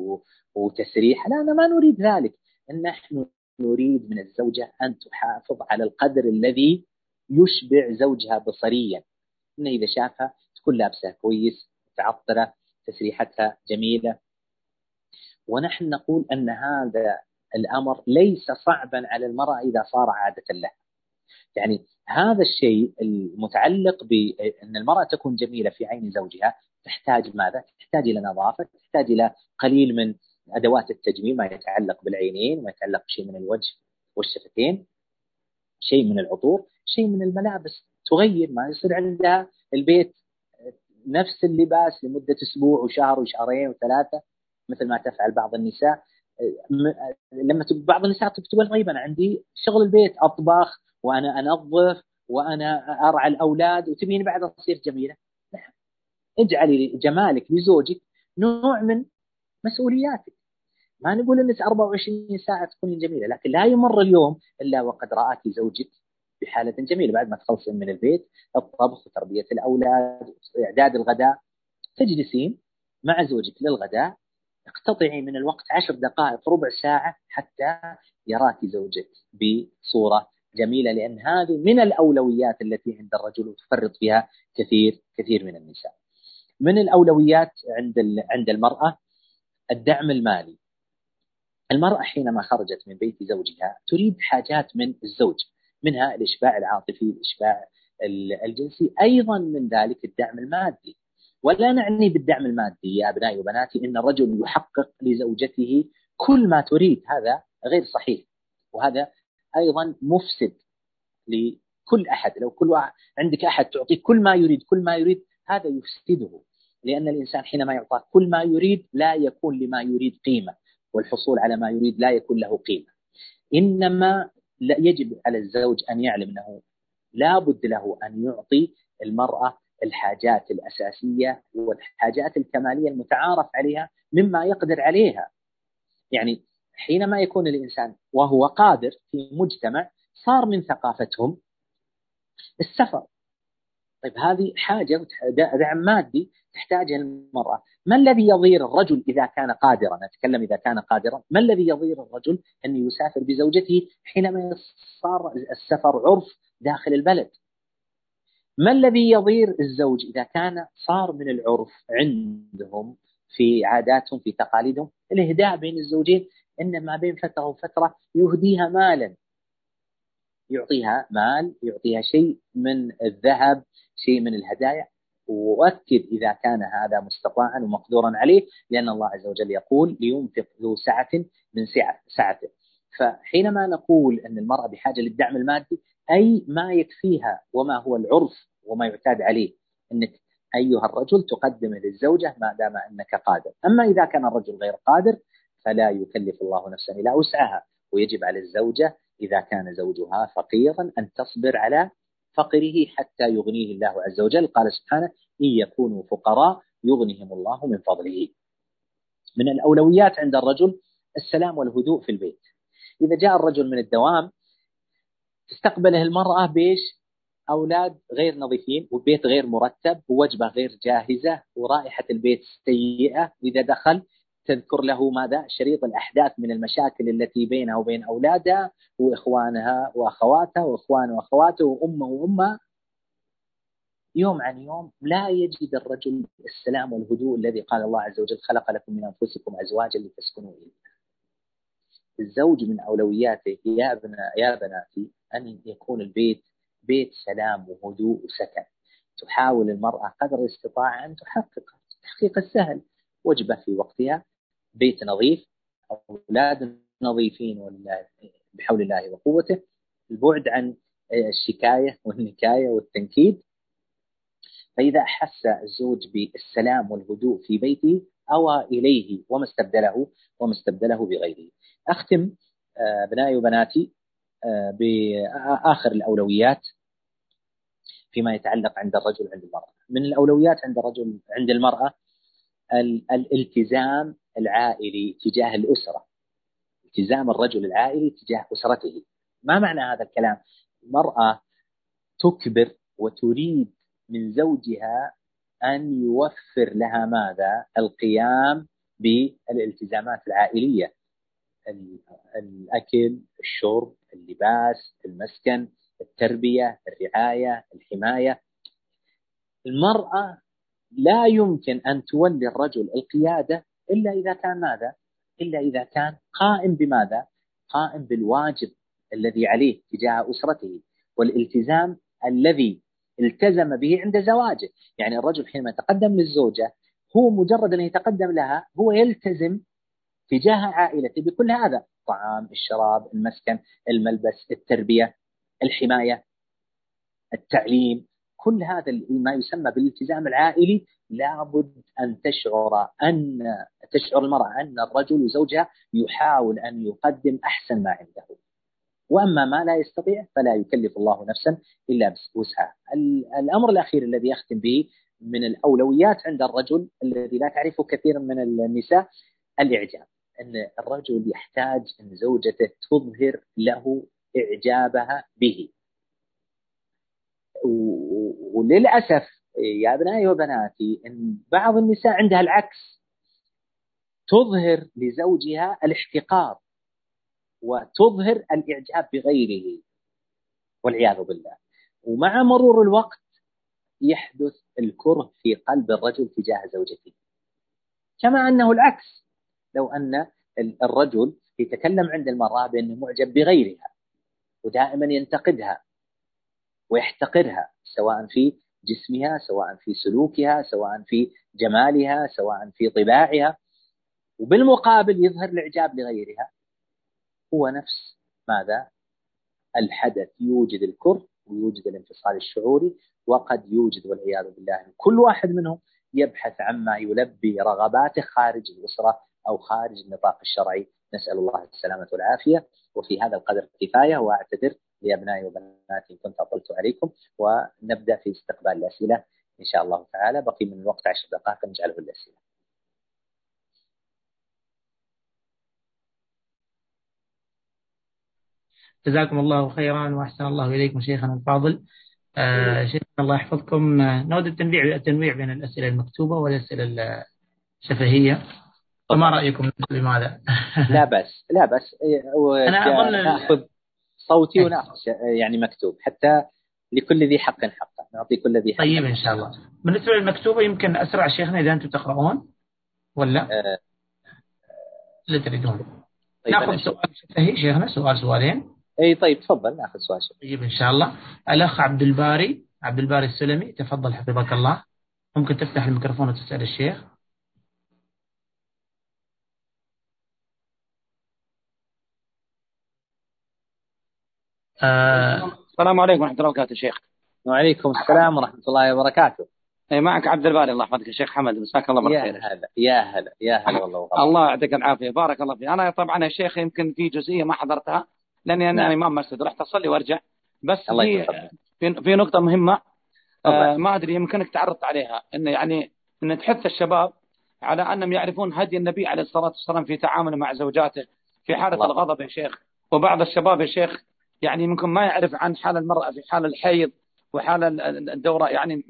وتسريح. لا أنا ما نريد ذلك. نحن نريد من الزوجة أن تحافظ على القدر الذي يشبع زوجها بصريا. إنه إذا شافها تكون لابسه كويس متعطرة تسريحتها جميلة ونحن نقول أن هذا الأمر ليس صعبا على المرأة إذا صار عادة لها. يعني هذا الشيء المتعلق بأن المرأة تكون جميلة في عين زوجها تحتاج ماذا؟ تحتاج إلى نظافة، تحتاج إلى قليل من أدوات التجميل ما يتعلق بالعينين، ما يتعلق بشيء من الوجه والشفتين، شيء من العطور، شيء من الملابس تغير ما يصير عندها البيت نفس اللباس لمدة أسبوع وشهر وشهرين وثلاثة مثل ما تفعل بعض النساء. لما بعض النساء تقول طيب أنا عندي شغل البيت أطبخ وأنا أنظف وأنا أرعى الأولاد وتبيني بعد أصير جميلة. لا. اجعلي جمالك لزوجك نوع من مسؤولياتك. ما نقول انك 24 ساعة تكونين جميلة لكن لا يمر اليوم إلا وقد رآك زوجك. بحالة جميلة. بعد ما تخلصين من البيت الطبخ وتربية الأولاد وإعداد الغداء. تجلسين مع زوجك للغداء. اقتطعي من الوقت عشر دقائق ربع ساعة حتى يراك زوجك بصورة جميلة لأن هذه من الأولويات التي عند الرجل وتفرط فيها كثير كثير من النساء. من الأولويات عند عند المرأة؟ الدعم المالي. المرأة حينما خرجت من بيت زوجها تريد حاجات من الزوج. منها الإشباع العاطفي الإشباع الجنسي. أيضا من ذلك الدعم المادي. ولا نعني بالدعم المادي يا أبنائي وبناتي أن الرجل يحقق لزوجته كل ما تريد. هذا غير صحيح. وهذا أيضا مفسد لكل أحد. لو كل واحد عندك أحد تعطيه كل ما يريد كل ما يريد هذا يفسده. لأن الإنسان حينما يعطى كل ما يريد لا يكون لما يريد قيمة والحصول على ما يريد لا يكون له قيمة. إنما لا يجب على الزوج أن يعلم أنه لا بد له أن يعطي المرأة الحاجات الأساسية والحاجات الكمالية المتعارف عليها مما يقدر عليها. يعني حينما يكون الإنسان وهو قادر في مجتمع صار من ثقافتهم السفر. طيب هذه حاجة دعم مادي تحتاجها المرأة. ما الذي يضير الرجل إذا كان قادرا؟ نتكلم إذا كان قادرا. ما الذي يضير الرجل أن يسافر بزوجته حينما صار السفر عرف داخل البلد؟ ما الذي يضير الزوج إذا كان صار من العرف عندهم في عاداتهم في تقاليدهم؟ الإهداء بين الزوجين إن ما بين فترة وفترة يهديها مالا. يعطيها مال يعطيها شيء من الذهب شيء من الهدايا. وأكد إذا كان هذا مستطاعا ومقدورا عليه لأن الله عز وجل يقول لينفق ذو سعة من سعته. فحينما نقول أن المرأة بحاجة للدعم المادي أي ما يكفيها وما هو العرف وما يعتاد عليه؟ أنك أيها الرجل تقدم للزوجة ما دام أنك قادر. أما إذا كان الرجل غير قادر فلا يكلف الله نفسا إلا وسعها. ويجب على الزوجة إذا كان زوجها فقيرا أن تصبر على فقره حتى يغنيه الله عز وجل. قال سبحانه إن يكونوا فقراء يغنهم الله من فضله. من الأولويات عند الرجل السلام والهدوء في البيت. إذا جاء الرجل من الدوام تستقبله المرأة بإيش؟ أولاد غير نظيفين وبيت غير مرتب ووجبة غير جاهزة ورائحة البيت سيئة. وإذا دخل تذكر له ماذا؟ شريط الأحداث من المشاكل التي بينها وبين أولادها وإخوانها وأخواتها وإخوان وأخواته وأمه وأمها يوم عن يوم لا يجد الرجل السلام والهدوء الذي قال الله عز وجل خلق لكم من أنفسكم أزواجا لتسكنوا إليها الزوج من أولوياته يا ابناء يا بناتي أن يكون البيت بيت سلام وهدوء وسكن. تحاول المرأة قدر الاستطاعة أن تحقق التحقيق السهل. وجبة في وقتها. بيت نظيف أولاد نظيفين بحول الله وقوته. البعد عن الشكاية والنكاية والتنكيد. فإذا أحس الزوج بالسلام والهدوء في بيته أوى إليه وما استبدله وما استبدله بغيره. أختم أبنائي آه، وبناتي آه، بآخر الأولويات فيما يتعلق عند الرجل عند المرأة. من الأولويات عند الرجل عند المرأة الالتزام العائلي تجاه الأسرة التزام الرجل العائلي تجاه أسرته. ما معنى هذا الكلام؟ المرأة تكبر وتريد من زوجها أن يوفر لها ماذا؟ القيام بالالتزامات العائلية. الأكل الشرب اللباس المسكن التربية الرعاية الحماية. المرأة لا يمكن أن تولي الرجل القيادة إلا إذا كان ماذا؟ إلا إذا كان قائم بماذا؟ قائم بالواجب الذي عليه تجاه أسرته والالتزام الذي التزم به عند زواجه. يعني الرجل حينما يتقدم للزوجة هو مجرد أن يتقدم لها هو يلتزم تجاه عائلته بكل هذا. الطعام الشراب المسكن الملبس التربية الحماية التعليم. كل هذا ما يسمى بالالتزام العائلي. لابد أن تشعر أن تشعر المرأة أن الرجل وزوجها يحاول أن يقدم أحسن ما عنده وأما ما لا يستطيع فلا يكلف الله نفسا إلا بوسعها. الأمر الأخير الذي يختم به من الأولويات عند الرجل الذي لا تعرفه كثير من النساء الإعجاب. أن الرجل يحتاج أن زوجته تظهر له إعجابها به. وللأسف يا ابنائي وبناتي إن بعض النساء عندها العكس تظهر لزوجها الاحتقار وتظهر الإعجاب بغيره والعياذ بالله. ومع مرور الوقت يحدث الكره في قلب الرجل تجاه زوجته. كما أنه العكس لو أن الرجل يتكلم عند المرأة بأنه معجب بغيرها ودائما ينتقدها ويحتقرها سواء في جسمها سواء في سلوكها سواء في جمالها سواء في طباعها وبالمقابل يظهر الإعجاب لغيرها. هو نفس ماذا؟ الحدث يوجد الكره ويوجد الانفصال الشعوري وقد يوجد والعياذ بالله كل واحد منهم يبحث عما يلبي رغباته خارج الأسرة أو خارج النطاق الشرعي. نسأل الله السلامة والعافية. وفي هذا القدر كفاية وأعتذر لأبنائي وبناتي إن كنت أطلت عليكم. ونبدأ في استقبال الأسئلة إن شاء الله تعالى. بقي من الوقت عشر دقائق نجعله الأسئلة. جزاكم الله خيرا وأحسن الله إليكم شيخنا الفاضل. آه شيخنا الله يحفظكم. آه، نود التنويع التنويع بين الأسئلة المكتوبة والأسئلة الشفهية. فما رأيكم بماذا؟ لا بس لا بس أنا أظن نأخذ صوتي ونأخذ يعني مكتوب حتى لكل ذي حق حقه. نعطي كل ذي حق طيب إن شاء الله. بالنسبة للمكتوبة يمكن أسرع شيخنا إذا أنتم تقرؤون ولا؟ أه. لا تريدون. طيب نأخذ سؤال شفهي. شيخنا سؤال سؤالين. اي طيب تفضل ناخذ سؤال. طيب إن شاء الله. الأخ عبد الباري عبد الباري السلمي تفضل حفظك الله. ممكن تفتح الميكروفون وتسأل الشيخ. آه السلام عليكم ورحمة الله وبركاته شيخ. وعليكم السلام ورحمة الله وبركاته. اي معك عبد الباري الله يحفظك الشيخ حمد مساك الله بالخير. يا هلا يا هلا يا هلا والله وغلق. الله يعطيك العافية بارك الله فيك. أنا طبعا يا شيخ يمكن في جزئية ما حضرتها لأني أنا نعم. امام مسجد رحت أصلي وأرجع. بس الله في في نقطة مهمة آه ما أدري يمكنك تعرضت عليها. انه يعني إن تحث الشباب على أنهم يعرفون هدي النبي عليه الصلاة والسلام في تعامله مع زوجاته في حالة الله. الغضب يا شيخ. وبعض الشباب يا شيخ يعني ممكن ما يعرف عن حال المرأة في حال الحيض وحال الدورة يعني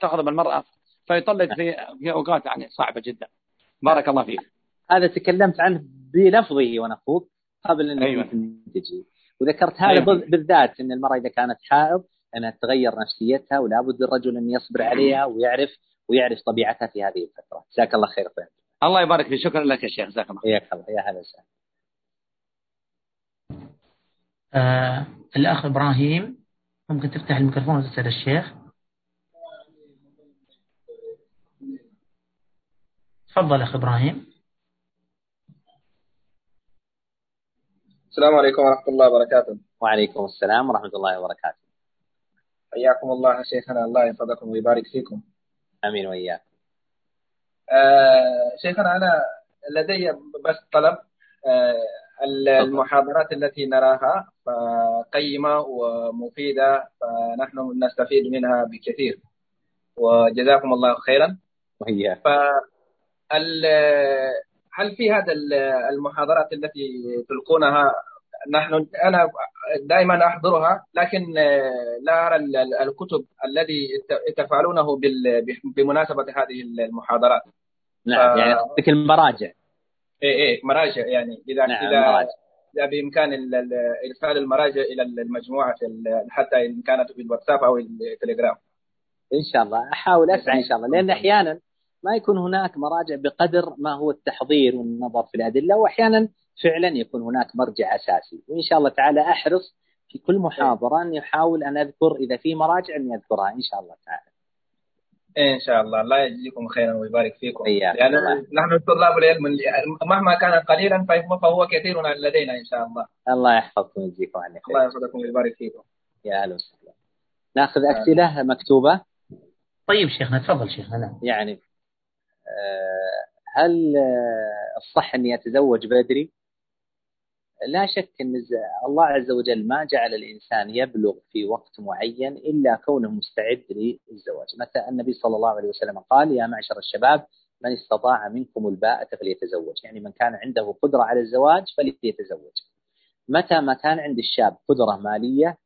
تغضب المرأة. فيطلق في في أوقات يعني صعبة جدا. بارك الله فيك. هذا تكلمت عنه بلفظه ونخوض قبل ان أيوة. تجي وذكرت هذا أيوة. بالذات إن المرأة إذا كانت حائض إنها تغير نفسيتها ولا بد الرجل إن يصبر عليها ويعرف ويعرف طبيعتها في هذه الفترة. جزاك الله خير فهم. الله يبارك فيك. شكرا لك يا شيخ. جزاك الله حياك الله. يا هلا وسهلا. آه الأخ إبراهيم ممكن تفتح الميكروفون وتسأل الشيخ؟ تفضل أخ إبراهيم. السلام عليكم ورحمة الله وبركاته. وعليكم السلام ورحمة الله وبركاته. حياكم الله شيخنا الله يحفظكم ويبارك فيكم. آمين واياك آه شيخنا أنا لدي بس طلب. آه المحاضرات التي نراها قيمة ومفيدة فنحن نستفيد منها بكثير. وجزاكم الله خيرا. وإياك هل في هذا المحاضرات التي تلقونها؟ نحن أنا دائما أحضرها لكن لا أرى الكتب الذي تفعلونه بمناسبة هذه المحاضرات. نعم ف... يعني قصدك المراجع. إيه إيه مراجع يعني. اذا نعم اذا مراجع. إذا بإمكان إرسال المراجع إلى المجموعة حتى إن كانت في الواتساب أو التليجرام. إن شاء الله. أحاول أسعى إن شاء الله لأن أحيانا ما يكون هناك مراجع بقدر ما هو التحضير والنظر في الأدلة واحيانا فعلا يكون هناك مرجع أساسي. وإن شاء الله تعالى أحرص في كل محاضرة اني احاول أن أذكر إذا في مراجع اني اذكرها إن شاء الله تعالى. إن شاء الله. الله يجزيكم خيرا ويبارك فيكم. يعني نحن طلاب العلم مهما كان قليلا فهو كثير لدينا إن شاء الله. الله يحفظكم ويجزيكم عني خير. الله يحفظكم ويبارك فيكم. يا أهلا وسهلا. نأخذ أسئلة مكتوبة؟ طيب شيخنا تفضل شيخنا. نعم. يعني هل آه، الصح اني اتزوج بدري؟ لا شك أن الله عز وجل ما جعل الإنسان يبلغ في وقت معين إلا كونه مستعد للزواج، متى النبي صلى الله عليه وسلم قال يا معشر الشباب من استطاع منكم الباءة فليتزوج، يعني من كان عنده قدرة على الزواج فليتزوج. متى ما كان عند الشاب قدرة مالية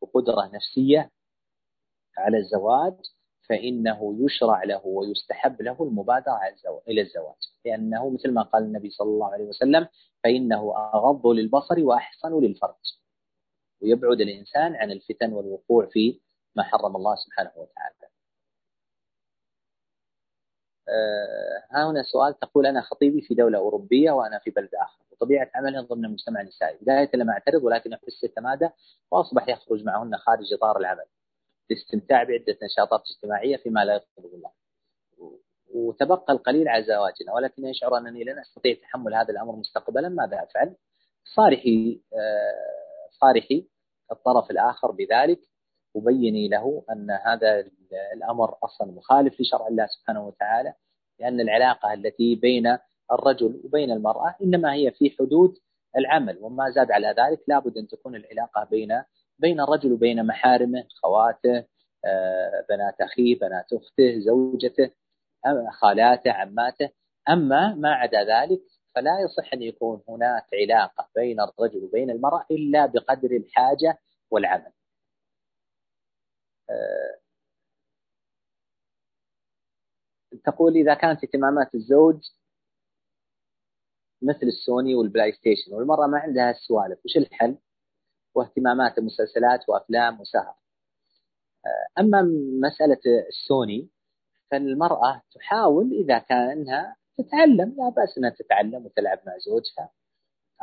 وقدرة نفسية على الزواج فإنه يشرع له ويستحب له المبادرة إلى الزواج. لأنه مثل ما قال النبي صلى الله عليه وسلم فإنه أغض للبصر وأحصن للفرج. ويبعد الإنسان عن الفتن والوقوع في ما حرم الله سبحانه وتعالى. آه، ها هنا سؤال تقول أنا خطيبي في دولة أوروبية وأنا في بلد آخر. وطبيعة عمله ضمن المجتمع النسائي بداية لم أعترض ولكن أحس يتمادى وأصبح يخرج معهن خارج إطار العمل. الاستمتاع بعدة نشاطات اجتماعية فيما لا يغضب الله. وتبقى القليل على زواجنا ولكن يشعر أنني لن أستطيع تحمل هذا الأمر مستقبلا ماذا أفعل؟ صارحي آه، صارحي الطرف الآخر بذلك وبيني له أن هذا الأمر أصلا مخالف لشرع الله سبحانه وتعالى لأن العلاقة التي بين الرجل وبين المرأة إنما هي في حدود العمل وما زاد على ذلك لابد أن تكون العلاقة بين بين الرجل وبين محارمه خواته آه، بنات أخيه بنات أخته زوجته خالاته عماته أما ما عدا ذلك فلا يصح أن يكون هناك علاقة بين الرجل وبين المرأة إلا بقدر الحاجة والعمل آه، تقول إذا كانت اهتمامات الزوج مثل ال Sony وال PlayStation والمرأة ما عندها السوالف وش الحل؟ واهتمامات مسلسلات وأفلام وسهر. آه، أما مسألة السوني فالمرأة تحاول إذا كانها تتعلم لا بأس أنها تتعلم وتلعب مع زوجها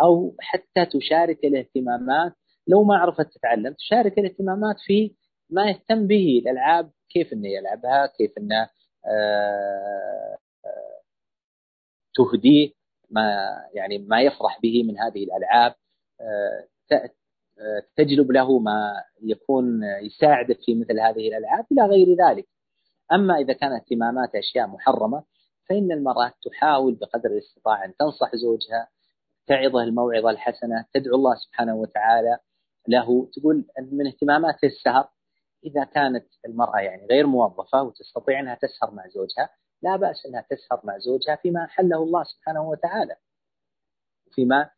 أو حتى تشارك الاهتمامات لو ما عرفت تتعلم تشارك الاهتمامات في ما يهتم به الألعاب كيف إنه يلعبها كيف إنه آه، آه، تهديه ما يعني ما يفرح به من هذه الألعاب تجلب له ما يكون يساعدك في مثل هذه الألعاب إلى غير ذلك. أما إذا كانت اهتمامات أشياء محرمة فإن المرأة تحاول بقدر الاستطاعة أن تنصح زوجها تعظه الموعظة الحسنة، تدعو الله سبحانه وتعالى له، تقول من اهتمامات السهر إذا كانت المرأة يعني غير موظفة وتستطيع أنها تسهر مع زوجها، لا بأس أنها تسهر مع زوجها فيما احله الله سبحانه وتعالى. فيما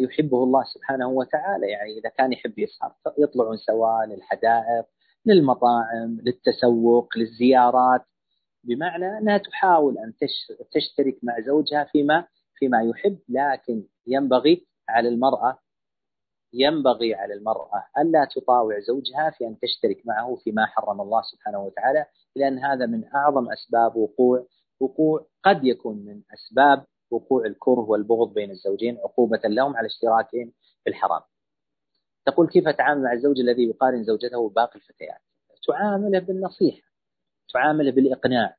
يحبه الله سبحانه وتعالى. يعني إذا كان يحب يسهر يطلعون سوا للحدائق للمطاعم للتسوق للزيارات. بمعنى أنها تحاول أن تشترك مع زوجها فيما فيما يحب لكن ينبغي على المرأة ينبغي على المرأة ألا تطاوع زوجها في أن تشترك معه فيما حرم الله سبحانه وتعالى لأن هذا من أعظم أسباب وقوع وقوع قد يكون من أسباب وقوع الكره والبغض بين الزوجين عقوبة لهم على اشتراكهم في الحرام. تقول كيف أتعامل مع الزوج الذي يقارن زوجته بباقي الفتيات؟ تعامله بالنصيحة تعامله بالإقناع.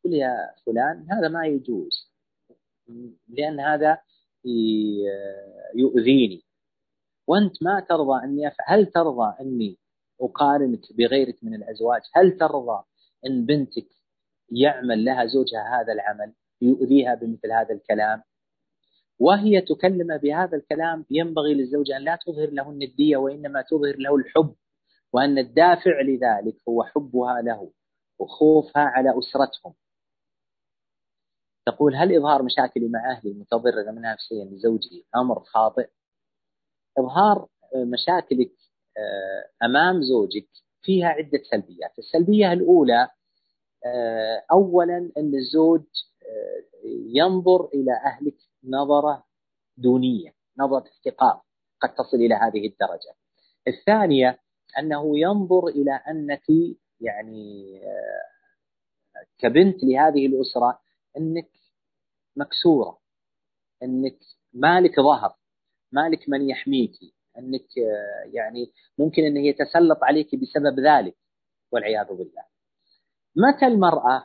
تقول يا فلان هذا ما يجوز لأن هذا يؤذيني. وأنت ما ترضى أني أفعل هل ترضى أني أقارنك بغيرك من الأزواج؟ هل ترضى أن بنتك يعمل لها زوجها هذا العمل؟ يؤذيها بمثل هذا الكلام. وهي تكلم بهذا الكلام ينبغي للزوجة أن لا تظهر له الندية وإنما تظهر له الحب وأن الدافع لذلك هو حبها له وخوفها على أسرتهم. تقول هل إظهار مشاكلي مع أهلي المتضررة من نفسيا لزوجي أمر خاطئ. إظهار مشاكلك آه، أمام زوجك فيها عدة سلبيات. السلبية الأولى آه، أولا أن الزوج آه، ينظر إلى أهلك نظرة دونية نظرة احتقار قد تصل إلى هذه الدرجة. الثانية أنه ينظر إلى أنك يعني كبنت لهذه الأسرة أنك مكسورة أنك مالك ظهر مالك من يحميك أنك يعني ممكن أنه يتسلط عليك بسبب ذلك والعياذ بالله. متى المرأة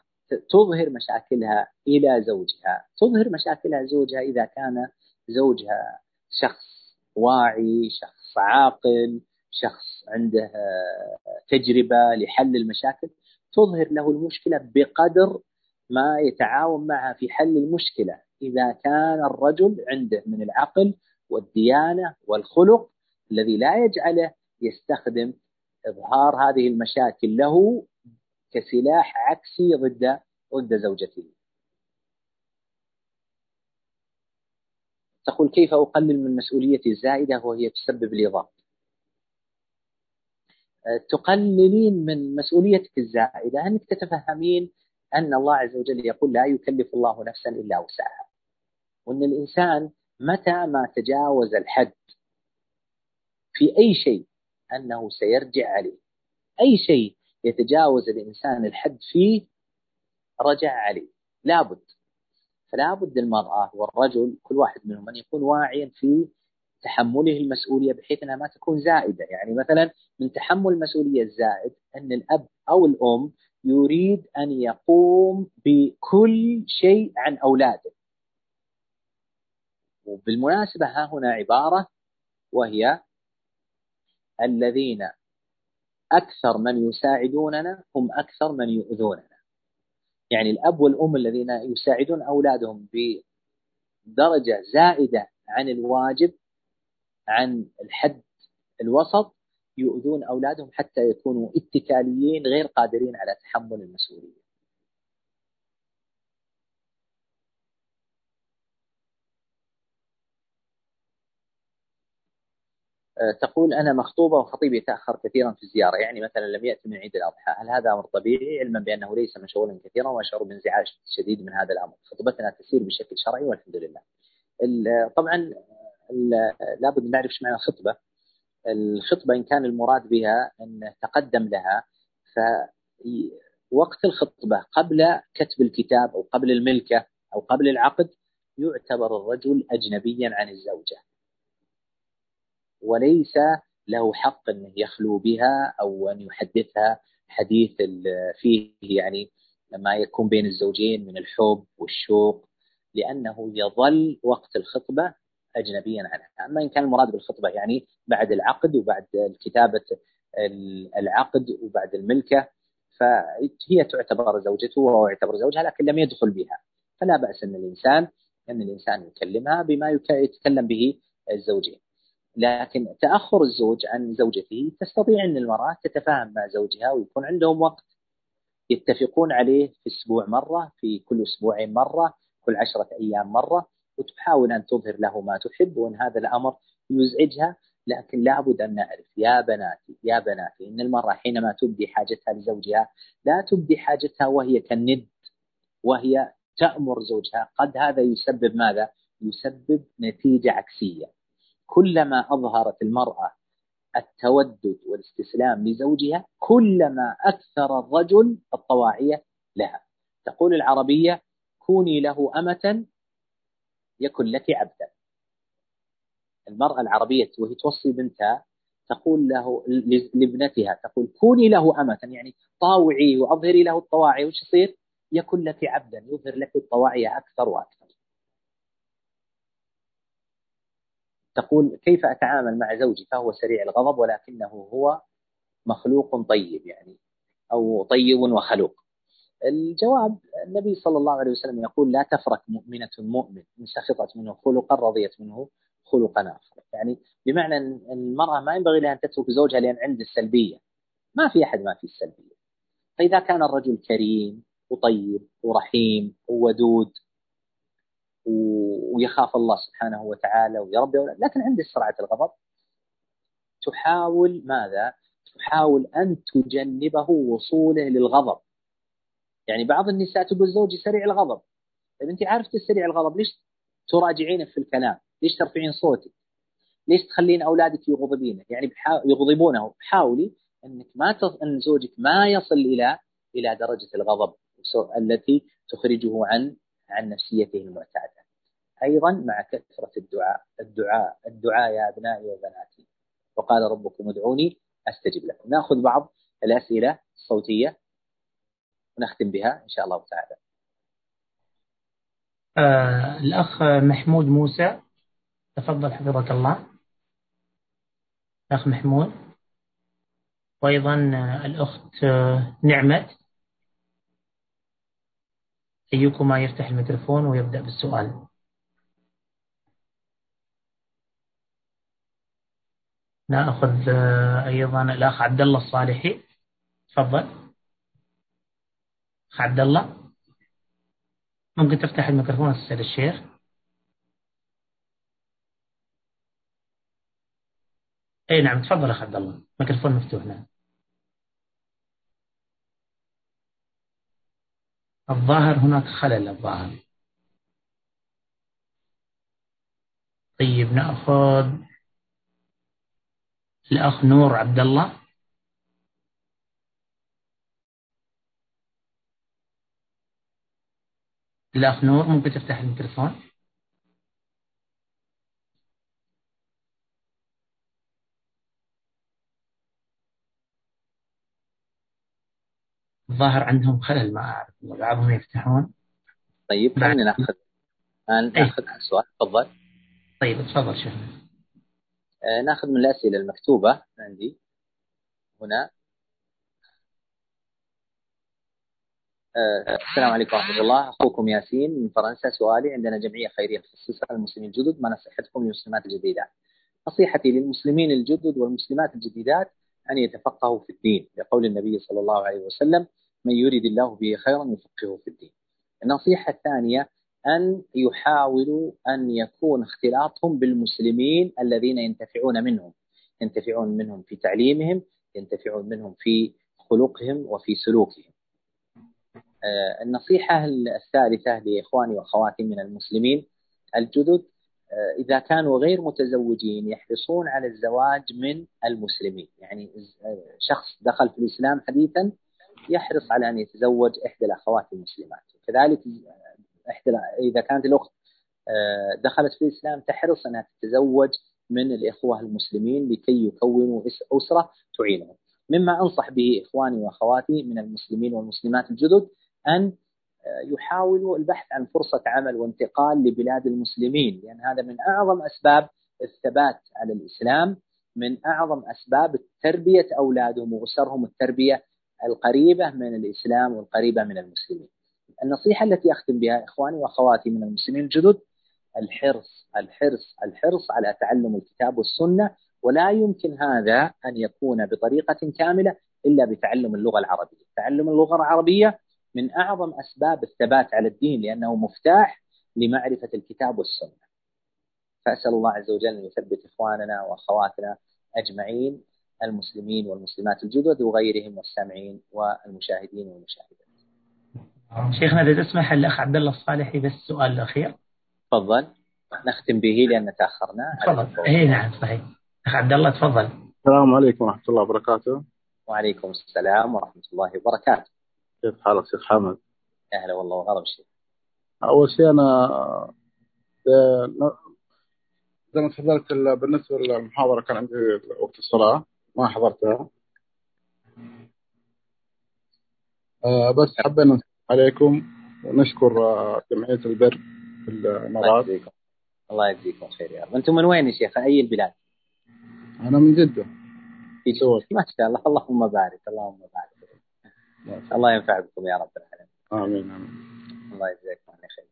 تظهر مشاكلها إلى زوجها؟ تظهر مشاكلها زوجها إذا كان زوجها شخص واعي شخص عاقل شخص عنده تجربة لحل المشاكل تظهر له المشكلة بقدر ما يتعاون معها في حل المشكلة. إذا كان الرجل عنده من العقل والديانة والخلق الذي لا يجعله يستخدم إظهار هذه المشاكل له كسلاح عكسي ضد ضد زوجته. تقول كيف أقلل من مسؤوليتي الزائدة وهي تسبب لي ضغط؟ تقللين من مسؤوليتك الزائدة أنك تتفهمين أن الله عز وجل يقول لا يكلف الله نفسا إلا وسعها وأن الإنسان متى ما تجاوز الحد في أي شيء أنه سيرجع عليه أي شيء يتجاوز الإنسان الحد فيه رجع عليه. لابد. فلا بد المرأة والرجل كل واحد منهم أن يكون واعيا في تحمله المسؤولية بحيث أنها ما تكون زائدة. يعني مثلا من تحمل المسؤولية الزائد أن الأب أو الأم يريد أن يقوم بكل شيء عن أولاده. وبالمناسبة ها هنا عبارة وهي الذين أكثر من يساعدوننا هم أكثر من يؤذوننا. يعني الأب والأم الذين يساعدون أولادهم بدرجة زائدة عن الواجب عن الحد الوسط يؤذون أولادهم حتى يكونوا اتكاليين غير قادرين على تحمل المسؤولية أه، تقول أنا مخطوبة وخطيبي يتأخر كثيرا في الزيارة يعني مثلا لم يأتي من عيد الأضحى هل هذا أمر طبيعي؟ علما بأنه ليس مشغولا كثيرا وأشعر بانزعاج شديد من هذا الأمر. خطبتنا تسير بشكل شرعي والحمد لله. طبعا لابد نعرف إيش معنى الخطبة. الخطبة إن كان المراد بها أن تقدم لها فوقت الخطبة قبل كتب الكتاب أو قبل الملكة أو قبل العقد يعتبر الرجل أجنبيا عن الزوجة. وليس له حق أن يخلو بها أو أن يحدثها حديث فيه يعني ما يكون بين الزوجين من الحب والشوق لأنه يظل وقت الخطبة أجنبيا عنها. أما إن كان المراد بالخطبة يعني بعد العقد وبعد كتابة العقد وبعد الملكة فهي تعتبر زوجته وهو يعتبر زوجها لكن لم يدخل بها. فلا بأس أن الإنسان أن الإنسان يكلمها بما يتكلم به الزوجين. لكن تأخر الزوج عن زوجته تستطيع أن المرأة تتفاهم مع زوجها ويكون عندهم وقت. يتفقون عليه في أسبوع مرة في كل أسبوعين مرة كل عشرة أيام مرة وتحاول أن تظهر له ما تحب وأن هذا الأمر يزعجها لكن لابد أن نعرف يا بناتي يا بناتي إن المرأة حينما تبدي حاجتها لزوجها لا تبدي حاجتها وهي كالند وهي تأمر زوجها. قد هذا يسبب ماذا؟ يسبب نتيجة عكسية. كلما أظهرت المرأة التودد والاستسلام لزوجها كلما أكثر الرجل الطواعية لها. تقول العربية كوني له أمة يكن لك عبدا. المرأة العربية وهي توصي بنتها تقول له لابنتها تقول كوني له أمة. يعني طاوعي وأظهري له الطواعي وش يصير؟ يكن لك عبدا يظهر لك الطواعي أكثر وأكثر. تقول كيف أتعامل مع زوجي فهو سريع الغضب ولكنه هو مخلوق طيب يعني أو طيب وخلوق. الجواب النبي صلى الله عليه وسلم يقول لا تفرق مؤمنة مؤمن إن سخطت منه خلقا رضيت منه خلقا آخر. يعني بمعنى أن المرأة ما ينبغي لها أن تترك زوجها لأن عنده السلبية. ما في أحد ما في السلبية. فإذا كان الرجل كريم وطيب ورحيم وودود ويخاف الله سبحانه وتعالى ويربي لكن عنده سرعة الغضب تحاول ماذا؟ تحاول أن تجنبه وصوله للغضب يعني بعض النساء تقول زوجي سريع الغضب طيب أنت عارفة سريع الغضب ليش تراجعينه في الكلام؟ ليش ترفعين صوتك؟ ليش تخلين أولادك يغضبينه؟ يعني. يغضبونه حاولي أنك ما تص... أن زوجك ما يصل إلى إلى درجة الغضب التي تخرجه عن عن نفسيته المعتادة أيضا مع كثرة الدعاء. الدعاء الدعاء يا أبنائي وبناتي. وقال ربكم ادعوني أستجب لكم. نأخذ بعض الأسئلة الصوتية ونختم بها إن شاء الله تعالى. آه الأخ محمود موسى. تفضل حفظك الله. الأخ محمود. وأيضا الأخت نعمت. أيكما يفتح الميكروفون ويبدأ بالسؤال. ناخذ أيضا الأخ عبد الله الصالحي. تفضل. أخ عبد الله. ممكن تفتح الميكروفون أستاذ الشيخ؟ أي نعم تفضل أخ عبد الله. الميكروفون مفتوح نعم. الظاهر هناك خلل الظاهر. طيب نأخذ الأخ نور عبد الله الأخ نور ممكن تفتح الميكروفون. الظاهر عندهم خلل ما أعرف بعضهم يفتحون. طيب خلينا ناخذ ناخذ السؤال تفضل. طيب تفضل شيخنا. ناخذ من الأسئلة المكتوبة عندي. هنا. آه، السلام عليكم ورحمة الله. أخوكم ياسين من فرنسا. سؤالي عندنا جمعية خيرية تخصصها المسلمين الجدد. ما نصيحتكم للمسلمات الجديدات نصيحتي للمسلمين الجدد والمسلمات الجديدات أن يتفقهوا في الدين. لقول النبي صلى الله عليه وسلم من يريد الله به خيرا يفقهه في الدين. النصيحة الثانية أن يحاولوا أن يكون اختلاطهم بالمسلمين الذين ينتفعون منهم. ينتفعون منهم في تعليمهم ينتفعون منهم في خلقهم وفي سلوكهم. آه، النصيحة الثالثة لإخواني وأخواتي من المسلمين الجدد آه، إذا كانوا غير متزوجين يحرصون على الزواج من المسلمين. يعني آه، شخص دخل في الإسلام حديثا يحرص على أن يتزوج إحدى الأخوات المسلمات. وكذلك إحدى إذا كانت الأخت آه، دخلت في الإسلام تحرص أنها تتزوج من الإخوة المسلمين لكي يكونوا أسرة تعينهم. مما أنصح به إخواني وأخواتي من المسلمين والمسلمات الجدد أن آه، يحاولوا البحث عن فرصة عمل وانتقال لبلاد المسلمين لأن هذا من أعظم أسباب الثبات على الإسلام من أعظم أسباب تربية أولادهم وأسرهم التربية القريبة من الإسلام والقريبة من المسلمين. النصيحة التي أختم بها إخواني وأخواتي من المسلمين الجدد الحرص الحرص الحرص على تعلم الكتاب والسنة ولا يمكن هذا أن يكون بطريقة كاملة إلا بتعلم اللغة العربية. تعلم اللغة العربية من أعظم أسباب الثبات على الدين لأنه مفتاح لمعرفة الكتاب والسنة. فأسأل الله عز وجل أن يثبت إخواننا وأخواتنا أجمعين المسلمين والمسلمات الجدد وغيرهم والسامعين والمشاهدين والمشاهدات. شيخنا إذا تسمح الأخ عبد الله الصالحي بس السؤال الأخير. تفضل. نختم به لأن تأخرنا. تفضل. اي نعم صحيح. أخ عبد الله تفضل. السلام عليكم ورحمة الله وبركاته. وعليكم السلام ورحمة الله وبركاته. كيف حالك شيخ حمد؟ أهلا والله وغرب شيخ أول شيء أنا زي ما تفضلت بالنسبة للمحاضرة كان عندي وقت الصلاة ما حضرتها. آه، بس حبينا عليكم. ونشكر جمعية البر في الإمارات الله يجزيكم. خير يا رب. أنتم من وين يا شيخ؟ أي البلاد؟ أنا من جدة. في دول ما شاء الله. اللهم بارك. اللهم بارك. الله ينفع بكم يا رب العالمين. آمين آمين. الله يجزاكم عنا خير.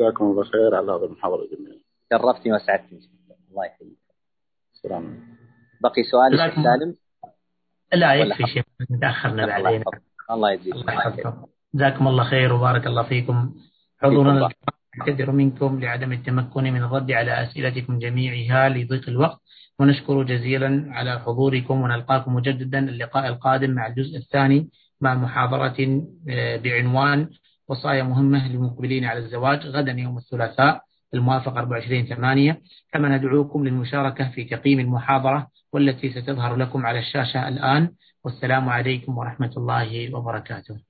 جزاكم الله خير على هذه المحاضرة الجميلة. شرفتني وسعدتني الله يحييك. سلام. بقي سؤال سالم؟ لا يكفي شيخ تأخرنا بعدين. الله يجزيك. جزاكم الله خير وبارك الله فيكم. حضورنا نعتذر منكم لعدم التمكن من الرد على أسئلتكم جميعها لضيق الوقت. ونشكر جزيلا على حضوركم ونلقاكم مجددا اللقاء القادم مع الجزء الثاني مع محاضرة آه، بعنوان وصايا مهمة للمقبلين على الزواج غدا يوم الثلاثاء الموافق 24 ثمانية. كما ندعوكم للمشاركة في تقييم المحاضرة والتي ستظهر لكم على الشاشة الآن. والسلام عليكم ورحمة الله وبركاته.